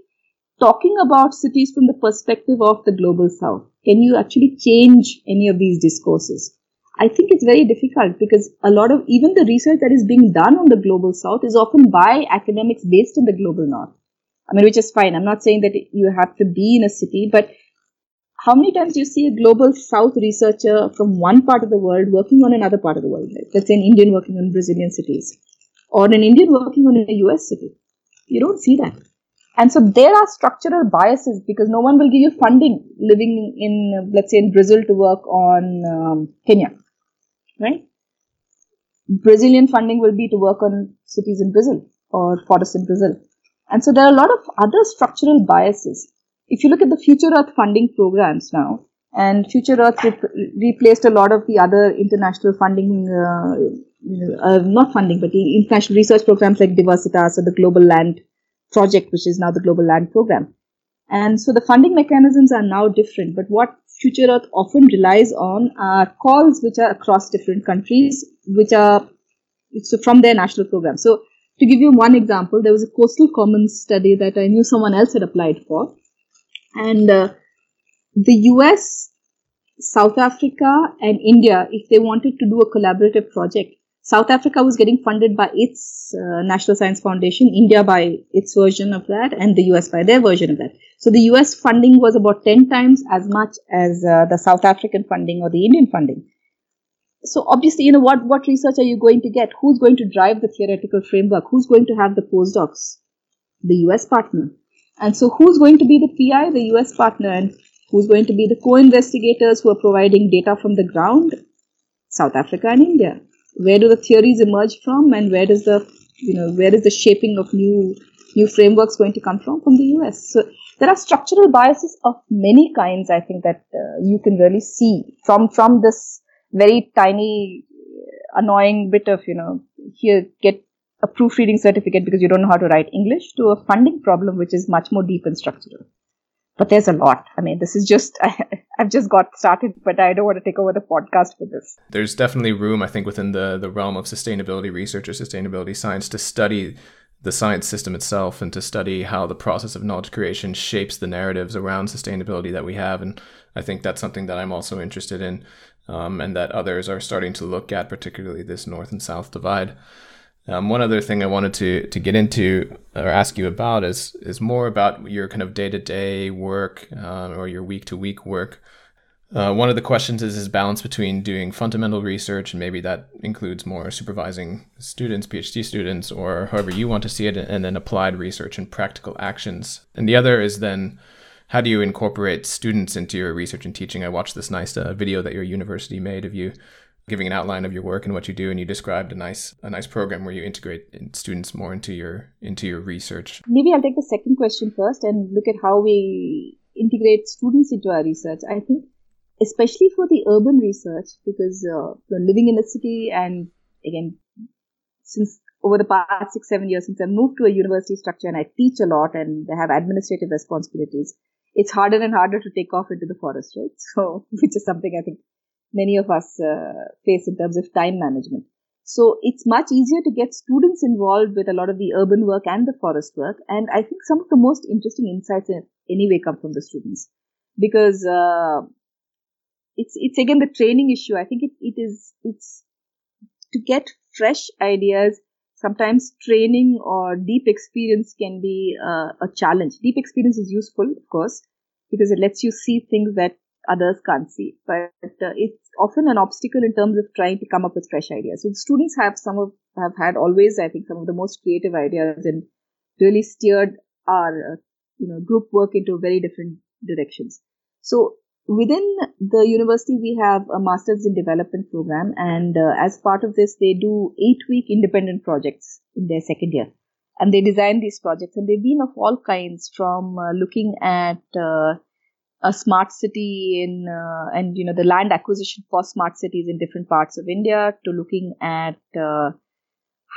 talking about cities from the perspective of the global south? Can you actually change any of these discourses? I think it's very difficult because a lot of even the research that is being done on the global south is often by academics based in the global north. I mean, which is fine. I'm not saying that you have to be in a city, but how many times do you see a global south researcher from one part of the world working on another part of the world? Let's say an Indian working on Brazilian cities. or an Indian working on a US city. You don't see that. And so there are structural biases because no one will give you funding living in, let's say, in Brazil to work on um, Kenya, right? Brazilian funding will be to work on cities in Brazil or forests in Brazil. And so there are a lot of other structural biases. If you look at the Future Earth funding programs now, and Future Earth re- replaced a lot of the other international funding, uh, uh, not funding, but the international research programs like Diversitas or the Global Land Project, which is now the Global Land Program. And so the funding mechanisms are now different, but what Future Earth often relies on are calls which are across different countries, which are so from their national program. So to give you one example, there was a coastal commons study that I knew someone else had applied for, and uh, the US, South Africa, and India, if they wanted to do a collaborative project, South Africa was getting funded by its uh, National Science Foundation, India by its version of that, and the US by their version of that. So the US funding was about 10 times as much as uh, the South African funding or the Indian funding. So obviously, you know, what, what research are you going to get? Who's going to drive the theoretical framework? Who's going to have the postdocs? The US partner. And so who's going to be the PI? The US partner. And who's going to be the co-investigators who are providing data from the ground? South Africa and India. Where do the theories emerge from and where does the, you know, where is the shaping of new, new frameworks going to come from? From the US. So there are structural biases of many kinds, I think, that uh, you can really see from, from this very tiny, annoying bit of, you know, here, get a proofreading certificate because you don't know how to write English to a funding problem which is much more deep and structural. But there's a lot. I mean, this is just, I, have just got started, but I don't want to take over the podcast for this. There's definitely room, I think, within the, the realm of sustainability research or sustainability science to study the science system itself and to study how the process of knowledge creation shapes the narratives around sustainability that we have. And I think that's something that I'm also interested in um, and that others are starting to look at, particularly this north and south divide. Um, one other thing I wanted to to get into or ask you about is is more about your kind of day to day work uh, or your week to week work. Uh, one of the questions is is balance between doing fundamental research and maybe that includes more supervising students, PhD students, or however you want to see it, and then applied research and practical actions. And the other is then how do you incorporate students into your research and teaching? I watched this nice uh, video that your university made of you giving an outline of your work and what you do and you described a nice a nice program where you integrate students more into your into your research. Maybe i'll take the second question first and look at how we integrate students into our research. I think especially for the urban research because uh, living in a city and again since over the past six seven years since i moved to a university structure and i teach a lot and i have administrative responsibilities it's harder and harder to take off into the forest right? So which is something i think many of us uh, face in terms of time management. So it's much easier to get students involved with a lot of the urban work and the forest work. And I think some of the most interesting insights in, anyway come from the students because uh, it's it's again the training issue. I think it, it is it's to get fresh ideas. Sometimes training or deep experience can be uh, a challenge. Deep experience is useful, of course, because it lets you see things that others can't see. But uh, it's often an obstacle in terms of trying to come up with fresh ideas. So the students have some of have had always, I think, some of the most creative ideas and really steered our uh, you know group work into very different directions. So within the university, we have a master's in development program, and uh, as part of this, they do eight week independent projects in their second year. And they design these projects, and they've been of all kinds from uh, looking at uh, a smart city in uh, and you know the land acquisition for smart cities in different parts of India to looking at uh,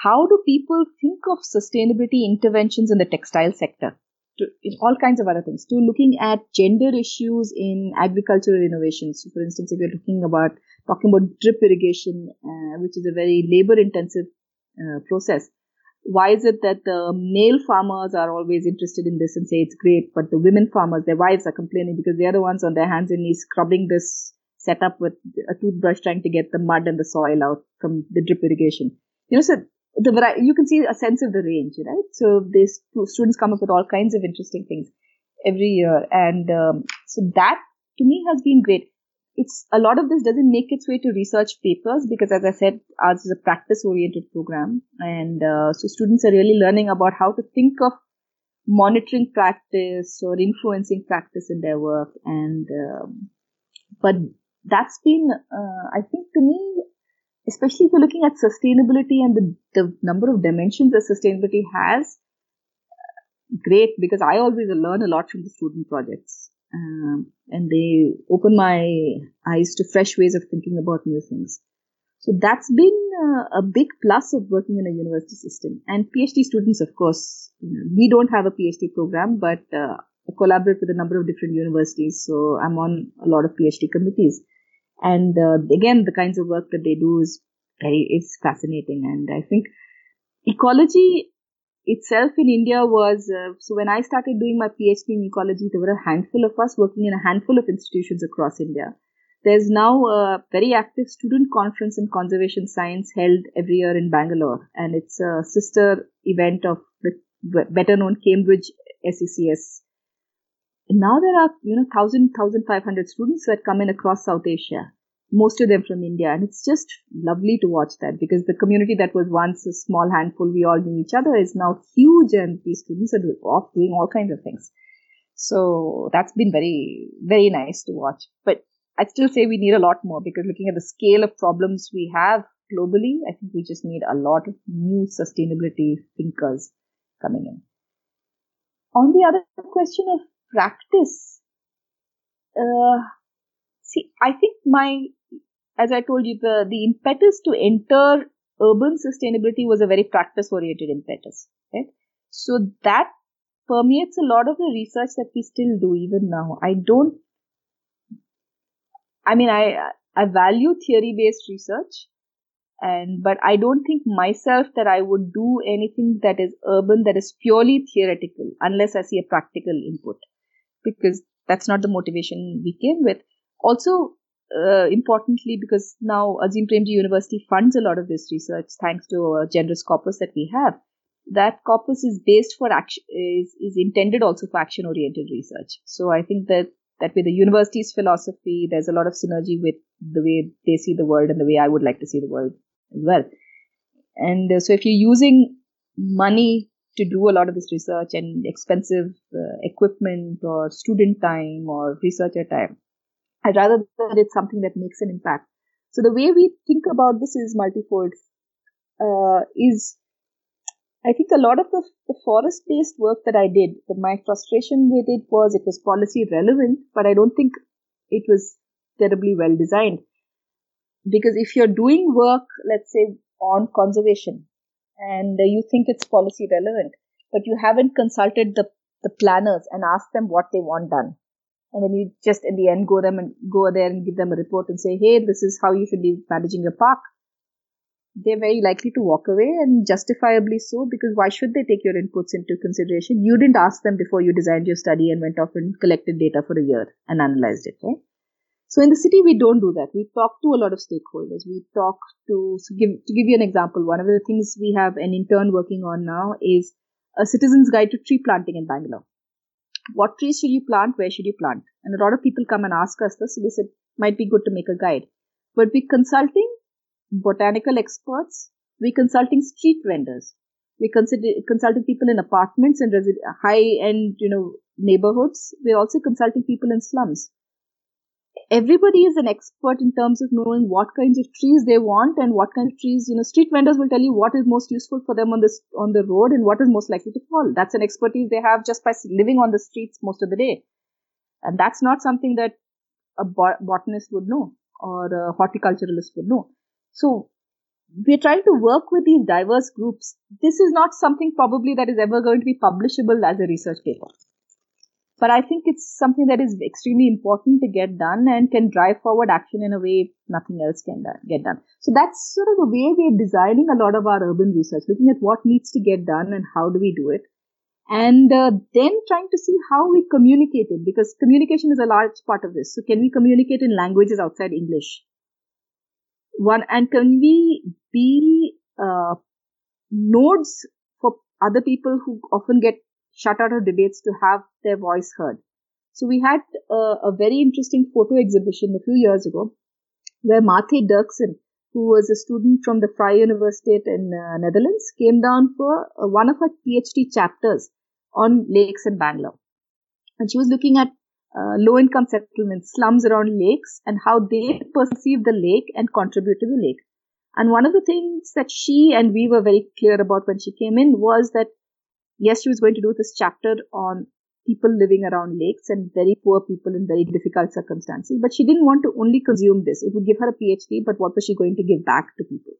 how do people think of sustainability interventions in the textile sector? To all kinds of other things. To looking at gender issues in agricultural innovations. So for instance if you're looking about talking about drip irrigation uh, which is a very labor intensive uh, process why is it that the male farmers are always interested in this and say it's great, but the women farmers, their wives are complaining because they're the ones on their hands and knees scrubbing this setup with a toothbrush trying to get the mud and the soil out from the drip irrigation. You know, so the you can see a sense of the range, right? So these students come up with all kinds of interesting things every year. And um, so that to me has been great. It's a lot of this doesn't make its way to research papers because, as I said, ours is a practice-oriented program, and uh, so students are really learning about how to think of monitoring practice or influencing practice in their work. And um, but that's been, uh, I think, to me, especially if you're looking at sustainability and the, the number of dimensions that sustainability has, great because I always learn a lot from the student projects. Um, and they open my eyes to fresh ways of thinking about new things. So that's been uh, a big plus of working in a university system. And PhD students, of course, you know, we don't have a PhD program, but uh, I collaborate with a number of different universities. So I'm on a lot of PhD committees. And uh, again, the kinds of work that they do is very, is fascinating. And I think ecology itself in India was uh, so when I started doing my PhD in ecology, there were a handful of us working in a handful of institutions across India. There's now a very active student conference in conservation science held every year in Bangalore, and it's a sister event of the better known Cambridge SCCS. And now there are you know 1,000, 1,500 students that come in across South Asia most of them from India. And it's just lovely to watch that because the community that was once a small handful, we all knew each other, is now huge and these students are off doing all kinds of things. So that's been very, very nice to watch. But I'd still say we need a lot more because looking at the scale of problems we have globally, I think we just need a lot of new sustainability thinkers coming in. On the other question of practice, uh, see, I think my as I told you, the, the impetus to enter urban sustainability was a very practice oriented impetus. Right? So that permeates a lot of the research that we still do even now. I don't, I mean, I, I value theory based research and, but I don't think myself that I would do anything that is urban that is purely theoretical unless I see a practical input because that's not the motivation we came with. Also, uh, importantly, because now Azim Premji University funds a lot of this research thanks to a generous corpus that we have. That corpus is based for action, is, is intended also for action oriented research. So I think that, that with the university's philosophy, there's a lot of synergy with the way they see the world and the way I would like to see the world as well. And uh, so if you're using money to do a lot of this research and expensive uh, equipment or student time or researcher time, I'd rather that it's something that makes an impact. So the way we think about this is multifold. Uh, is I think a lot of the, the forest-based work that I did, the, my frustration with it was it was policy relevant, but I don't think it was terribly well designed. Because if you're doing work, let's say on conservation, and you think it's policy relevant, but you haven't consulted the, the planners and asked them what they want done, and then you just in the end go them and go there and give them a report and say, hey, this is how you should be managing your park. They're very likely to walk away and justifiably so because why should they take your inputs into consideration? You didn't ask them before you designed your study and went off and collected data for a year and analyzed it, right? So in the city, we don't do that. We talk to a lot of stakeholders. We talk to, so give, to give you an example, one of the things we have an intern working on now is a citizen's guide to tree planting in Bangalore what trees should you plant? Where should you plant? And a lot of people come and ask us this. So we said, might be good to make a guide. But we're consulting botanical experts. We're consulting street vendors. We're consulting people in apartments and resi- high-end, you know, neighborhoods. We're also consulting people in slums everybody is an expert in terms of knowing what kinds of trees they want and what kind of trees you know street vendors will tell you what is most useful for them on this on the road and what is most likely to fall. That's an expertise they have just by living on the streets most of the day. And that's not something that a botanist would know or a horticulturalist would know. So we're trying to work with these diverse groups. This is not something probably that is ever going to be publishable as a research paper but I think it's something that is extremely important to get done and can drive forward action in a way nothing else can get done. So that's sort of the way we're designing a lot of our urban research, looking at what needs to get done and how do we do it. And uh, then trying to see how we communicate it because communication is a large part of this. So can we communicate in languages outside English? One, and can we be uh, nodes for other people who often get shut out of debates to have their voice heard. So we had a very interesting photo exhibition a few years ago where Marthe Derkzen, who was a student from the Vrije University in uh, Netherlands, came down for uh, one of her PhD chapters on lakes in Bangalore. And she was looking at uh, low income settlements, slums around lakes, and how they perceive the lake and contribute to the lake. And one of the things that she and we were very clear about when she came in was that yes, she was going to do this chapter on people living around lakes and very poor people in very difficult circumstances. But she didn't want to only consume this. It would give her a PhD, but what was she going to give back to people?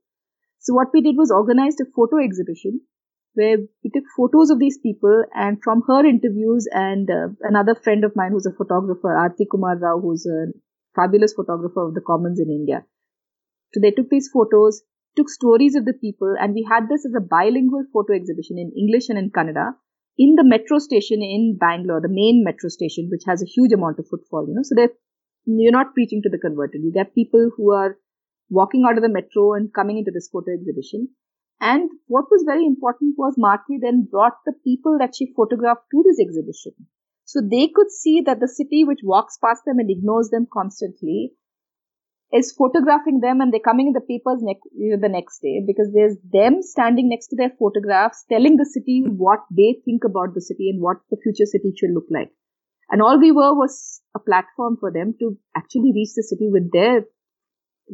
So what we did was organized a photo exhibition where we took photos of these people and from her interviews and uh, another friend of mine who's a photographer, Arati Kumar Rao, who's a fabulous photographer of the commons in India. So they took these photos, took stories of the people, and we had this as a bilingual photo exhibition in English and in Kannada in the metro station in Bangalore, the main metro station, which has a huge amount of footfall, you know. So they're, you're not preaching to the converted. You get people who are walking out of the metro and coming into this photo exhibition. And what was very important was Martha then brought the people that she photographed to this exhibition. So they could see that the city which walks past them and ignores them constantly is photographing them and they're coming in the papers ne- eh, the next day because there's them standing next to their photographs telling the city what they think about the city and what the future city should look like. And all we were was a platform for them to actually reach the city with their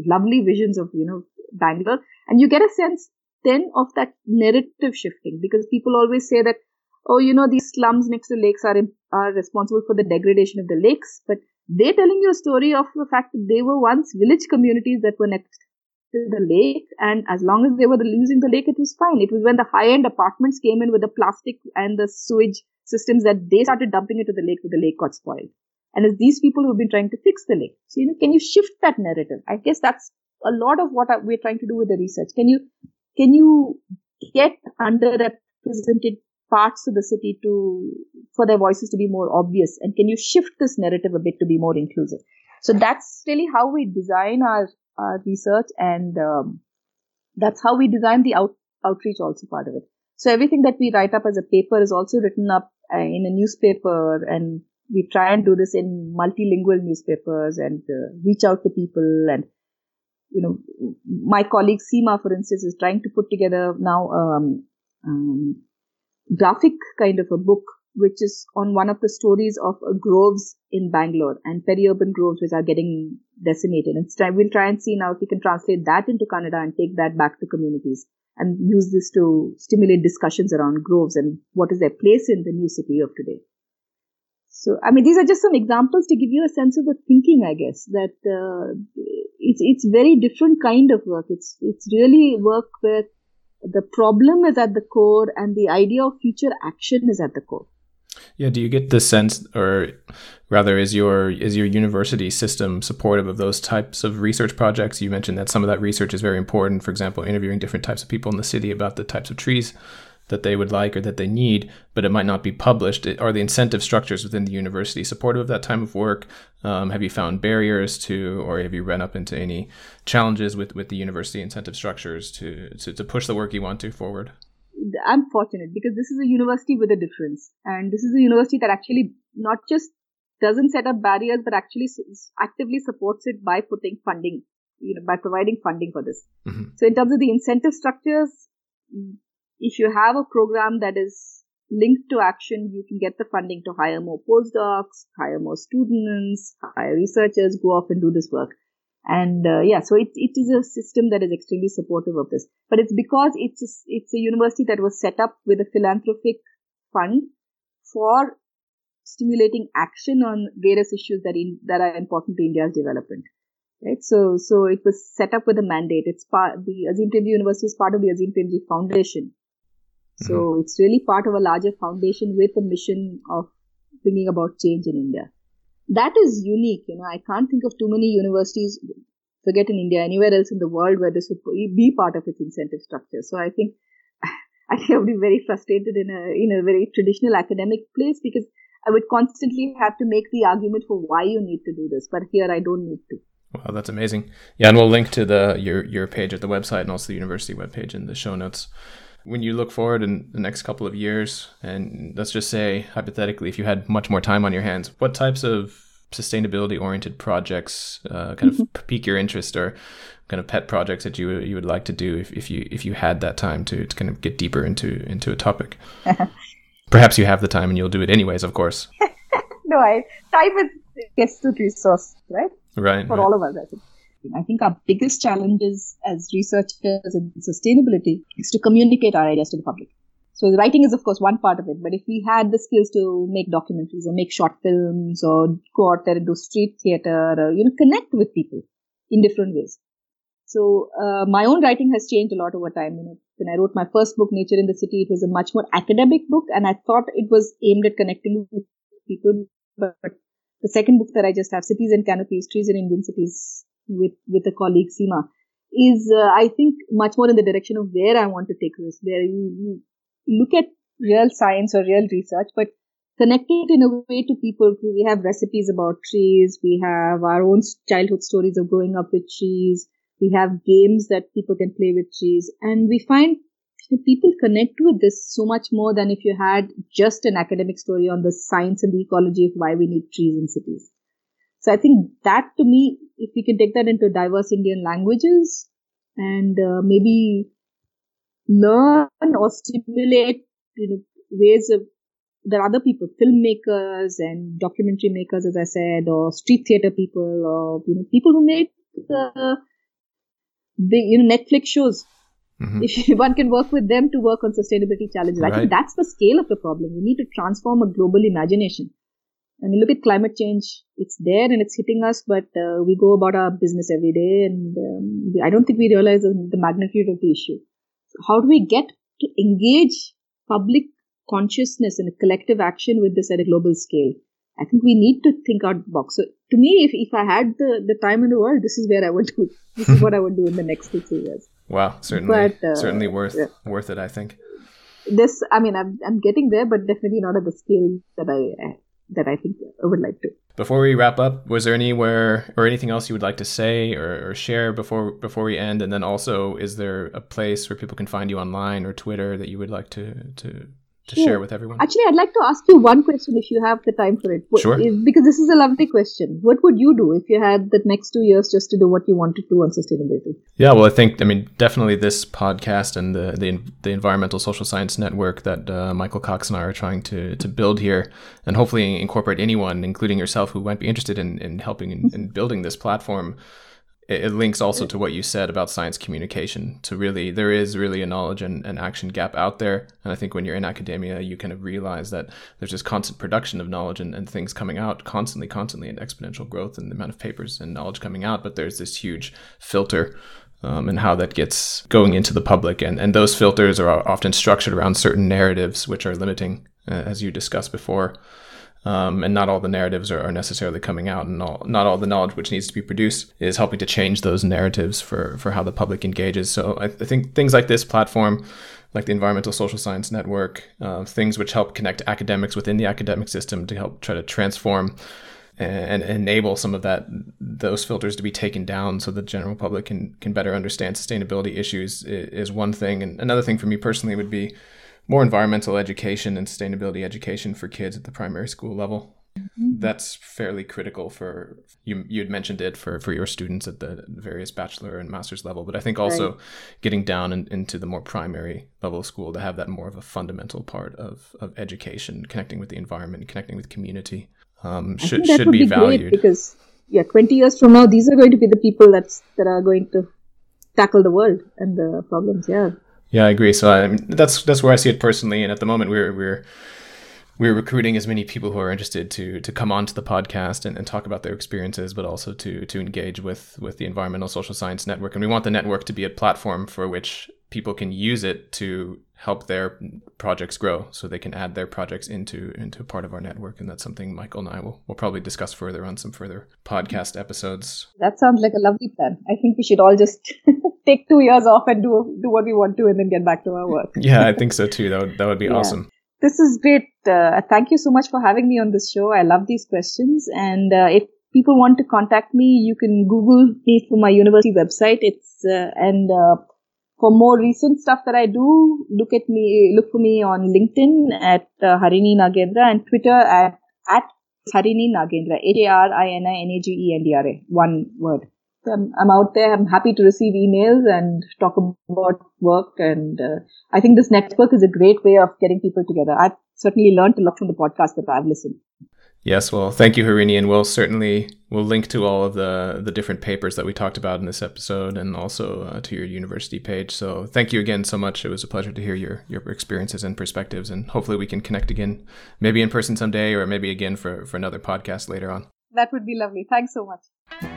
lovely visions of, you know, Bangalore. And you get a sense then of that narrative shifting because people always say that, oh, you know, these slums next to lakes are, are responsible for the degradation of the lakes. But they're telling you a story of the fact that they were once village communities that were next to the lake, and as long as they were using the lake, it was fine. It was when the high end apartments came in with the plastic and the sewage systems that they started dumping into the lake that the lake got spoiled. And it's these people who've been trying to fix the lake. So, you know, can you shift that narrative? I guess that's a lot of what we're trying to do with the research. Can you, can you get underrepresented parts of the city to for their voices to be more obvious? And can you shift this narrative a bit to be more inclusive? So that's really how we design our, our research and um, that's how we design the out, outreach also part of it. So everything that we write up as a paper is also written up uh, in a newspaper and we try and do this in multilingual newspapers and uh, reach out to people and you know my colleague Seema for instance is trying to put together now um, um, graphic kind of a book, which is on one of the stories of groves in Bangalore and peri-urban groves which are getting decimated. And try, we'll try and see now if we can translate that into Kannada and take that back to communities and use this to stimulate discussions around groves and what is their place in the new city of today. So, I mean, these are just some examples to give you a sense of the thinking, I guess, that uh, it's it's very different kind of work. It's it's really work where the problem is at the core and the idea of future action is at the core. Yeah do you get the sense or rather is your is your university system supportive of those types of research projects? You mentioned that some of that research is very important for example interviewing different types of people in the city about the types of trees that they would like or that they need, but it might not be published? Are the incentive structures within the university supportive of that time of work? Um, have you found barriers to, or have you run up into any challenges with, with the university incentive structures to, to, to push the work you want to forward? I'm fortunate because this is a university with a difference. And this is a university that actually not just doesn't set up barriers, but actually actively supports it by putting funding, you know, by providing funding for this. Mm-hmm. So in terms of the incentive structures, if you have a program that is linked to action, you can get the funding to hire more postdocs, hire more students, hire researchers, go off and do this work. And uh, yeah, so it, it is a system that is extremely supportive of this. But it's because it's a, it's a university that was set up with a philanthropic fund for stimulating action on various issues that in, that are important to India's development. Right. So so it was set up with a mandate. It's part the Azim Premji University is part of the Azim Premji Foundation, so mm-hmm. it's really part of a larger foundation with a mission of bringing about change in India. That is unique. You know, I can't think of too many universities, forget in India, anywhere else in the world where this would be part of its incentive structure. So I think, I think I would be very frustrated in a, in a very traditional academic place because I would constantly have to make the argument for why you need to do this. But here I don't need to. Wow, that's amazing. Yeah, and we'll link to the your your page at the website and also the university webpage in the show notes. When you look forward in the next couple of years, and let's just say hypothetically, if you had much more time on your hands, what types of sustainability oriented projects uh, kind of mm-hmm. pique your interest or kind of pet projects that you you would like to do if, if you if you had that time to, to kind of get deeper into into a topic perhaps you have the time and you'll do it anyways of course no i time is a to resource right right for right. all of us i think I think our biggest challenges as researchers in sustainability is to communicate our ideas to the public. So the writing is of course one part of it, but if we had the skills to make documentaries or make short films or go out there and do street theater or, you know, connect with people in different ways. So uh, my own writing has changed a lot over time. You know, when I wrote my first book, Nature in the City, it was a much more academic book, and I thought it was aimed at connecting with people. But the second book that I just have, Cities and Canopies, Trees in Indian Cities, with with a colleague Seema is uh, I think much more in the direction of where I want to take this, where you, you look at real science or real research, but connect it in a way to people. We have recipes about trees. We have our own childhood stories of growing up with trees. We have games that people can play with trees, and we find people connect with this so much more than if you had just an academic story on the science and the ecology of why we need trees in cities. So I think that to me, if we can take that into diverse Indian languages and uh, maybe learn or stimulate you know, ways of there are other people, filmmakers and documentary makers, as I said, or street theater people, or you know, people who make uh, big, you know, Netflix shows. Mm-hmm. If one can work with them to work on sustainability challenges, right. I think that's the scale of the problem. We need to transform a global imagination. I mean, look at climate change. It's there and it's hitting us, but uh, we go about our business every day, and um, I don't think we realize the magnitude of the issue. So how do we get to engage public consciousness and collective action with this at a global scale? I think we need to think out the box. So to me, if, if I had the, the time in the world, this is where I would do. This is what I would do in the next two three years. Wow, certainly, but, uh, certainly worth yeah. worth it. I think. This, I mean, I'm I'm getting there, but definitely not at the scale that I that I think I would like to. Before we wrap up, was there anywhere or anything else you would like to say or, or, share before before we end? And then also, is there a place where people can find you online or Twitter that you would like to to to sure. share with everyone? Actually, I'd like to ask you one question if you have the time for it. Sure. Because this is a lovely question. What would you do if you had the next two years just to do what you want to do on sustainability? Yeah, well, I think, I mean, definitely this podcast and the the, the Environmental Social Science Network that uh, Michael Cox and I are trying to, to build here and hopefully incorporate anyone, including yourself, who might be interested in, in helping in, in building this platform it links also to what you said about science communication to really there is really a knowledge and, and action gap out there. And i think when you're in academia you kind of realize that there's this constant production of knowledge and, and things coming out constantly constantly and exponential growth in the amount of papers and knowledge coming out. But there's this huge filter um, and how that gets going into the public. And, and those filters are often structured around certain narratives which are limiting uh, as you discussed before um, and not all the narratives are, are, necessarily coming out, and all, not all the knowledge which needs to be produced is helping to change those narratives for for how the public engages. So I, I think things like this platform, like the Environmental Social Science Network, uh, things which help connect academics within the academic system to help try to transform and enable some of that those filters to be taken down so the general public can can better understand sustainability issues is one thing and another thing for me personally would be more environmental education and sustainability education for kids at the primary school level. Mm-hmm. That's fairly critical for you. You had mentioned it for for your students at the various bachelor and master's level, but I think also right. getting down in, into the more primary level of school to have that more of a fundamental part of of education, connecting with the environment, connecting with community, um, should should be, be valued. because yeah, twenty years from now, these are going to be the people that's that are going to tackle the world and the problems. Yeah. Yeah, I agree. So I that's that's where I see it personally. And at the moment, we're we're we're recruiting as many people who are interested to to come onto the podcast and, and talk about their experiences, but also to to engage with with the Environmental Social Science Network. And we want the network to be a platform for which people can use it to help their projects grow so they can add their projects into into part of our network and that's something michael and i will, will probably discuss further on some further podcast episodes that sounds like a lovely plan i think we should all just take two years off and do do what we want to and then get back to our work. Yeah i think so too. That would, that would be yeah. awesome. This is great. Uh, thank you so much for having me on this show. I love these questions. And uh, if people want to contact me you can google me for my university website. It's uh, and uh, for more recent stuff that I do, look at me, look for me on LinkedIn at uh, Harini Nagendra and Twitter at, at Harini Nagendra, H-A-R-I-N-I-N-A-G-E-N-D-R-A, one word. I'm, I'm out there. I'm happy to receive emails and talk about work. And uh, I think this network is a great way of getting people together. I've certainly learned a lot from the podcast that I've listened. Yes, well, thank you, Harini, and we'll certainly we'll link to all of the the different papers that we talked about in this episode, and also uh, to your university page. So, thank you again so much. It was a pleasure to hear your your experiences and perspectives, and hopefully, we can connect again, maybe in person someday, or maybe again for for another podcast later on. That would be lovely. Thanks so much.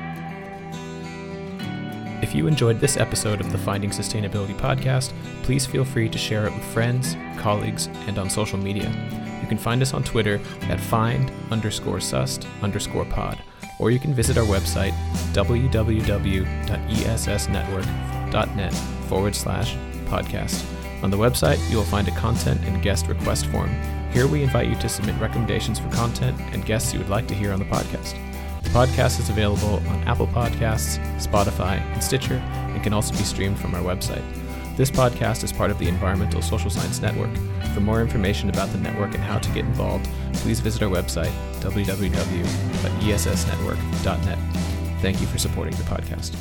If you enjoyed this episode of the Finding Sustainability podcast, please feel free to share it with friends, colleagues, and on social media You can find us on Twitter at find underscore sust underscore pod, or you can visit our website www.essnetwork.net forward slash podcast. On the website, you will find a content and guest request form. Here we invite you to submit recommendations for content and guests you would like to hear on the podcast. The podcast is available on Apple Podcasts, Spotify, and Stitcher, and can also be streamed from our website. This podcast is part of the Environmental Social Science Network. For more information about the network and how to get involved, please visit our website, www.essnetwork.net. Thank you for supporting the podcast.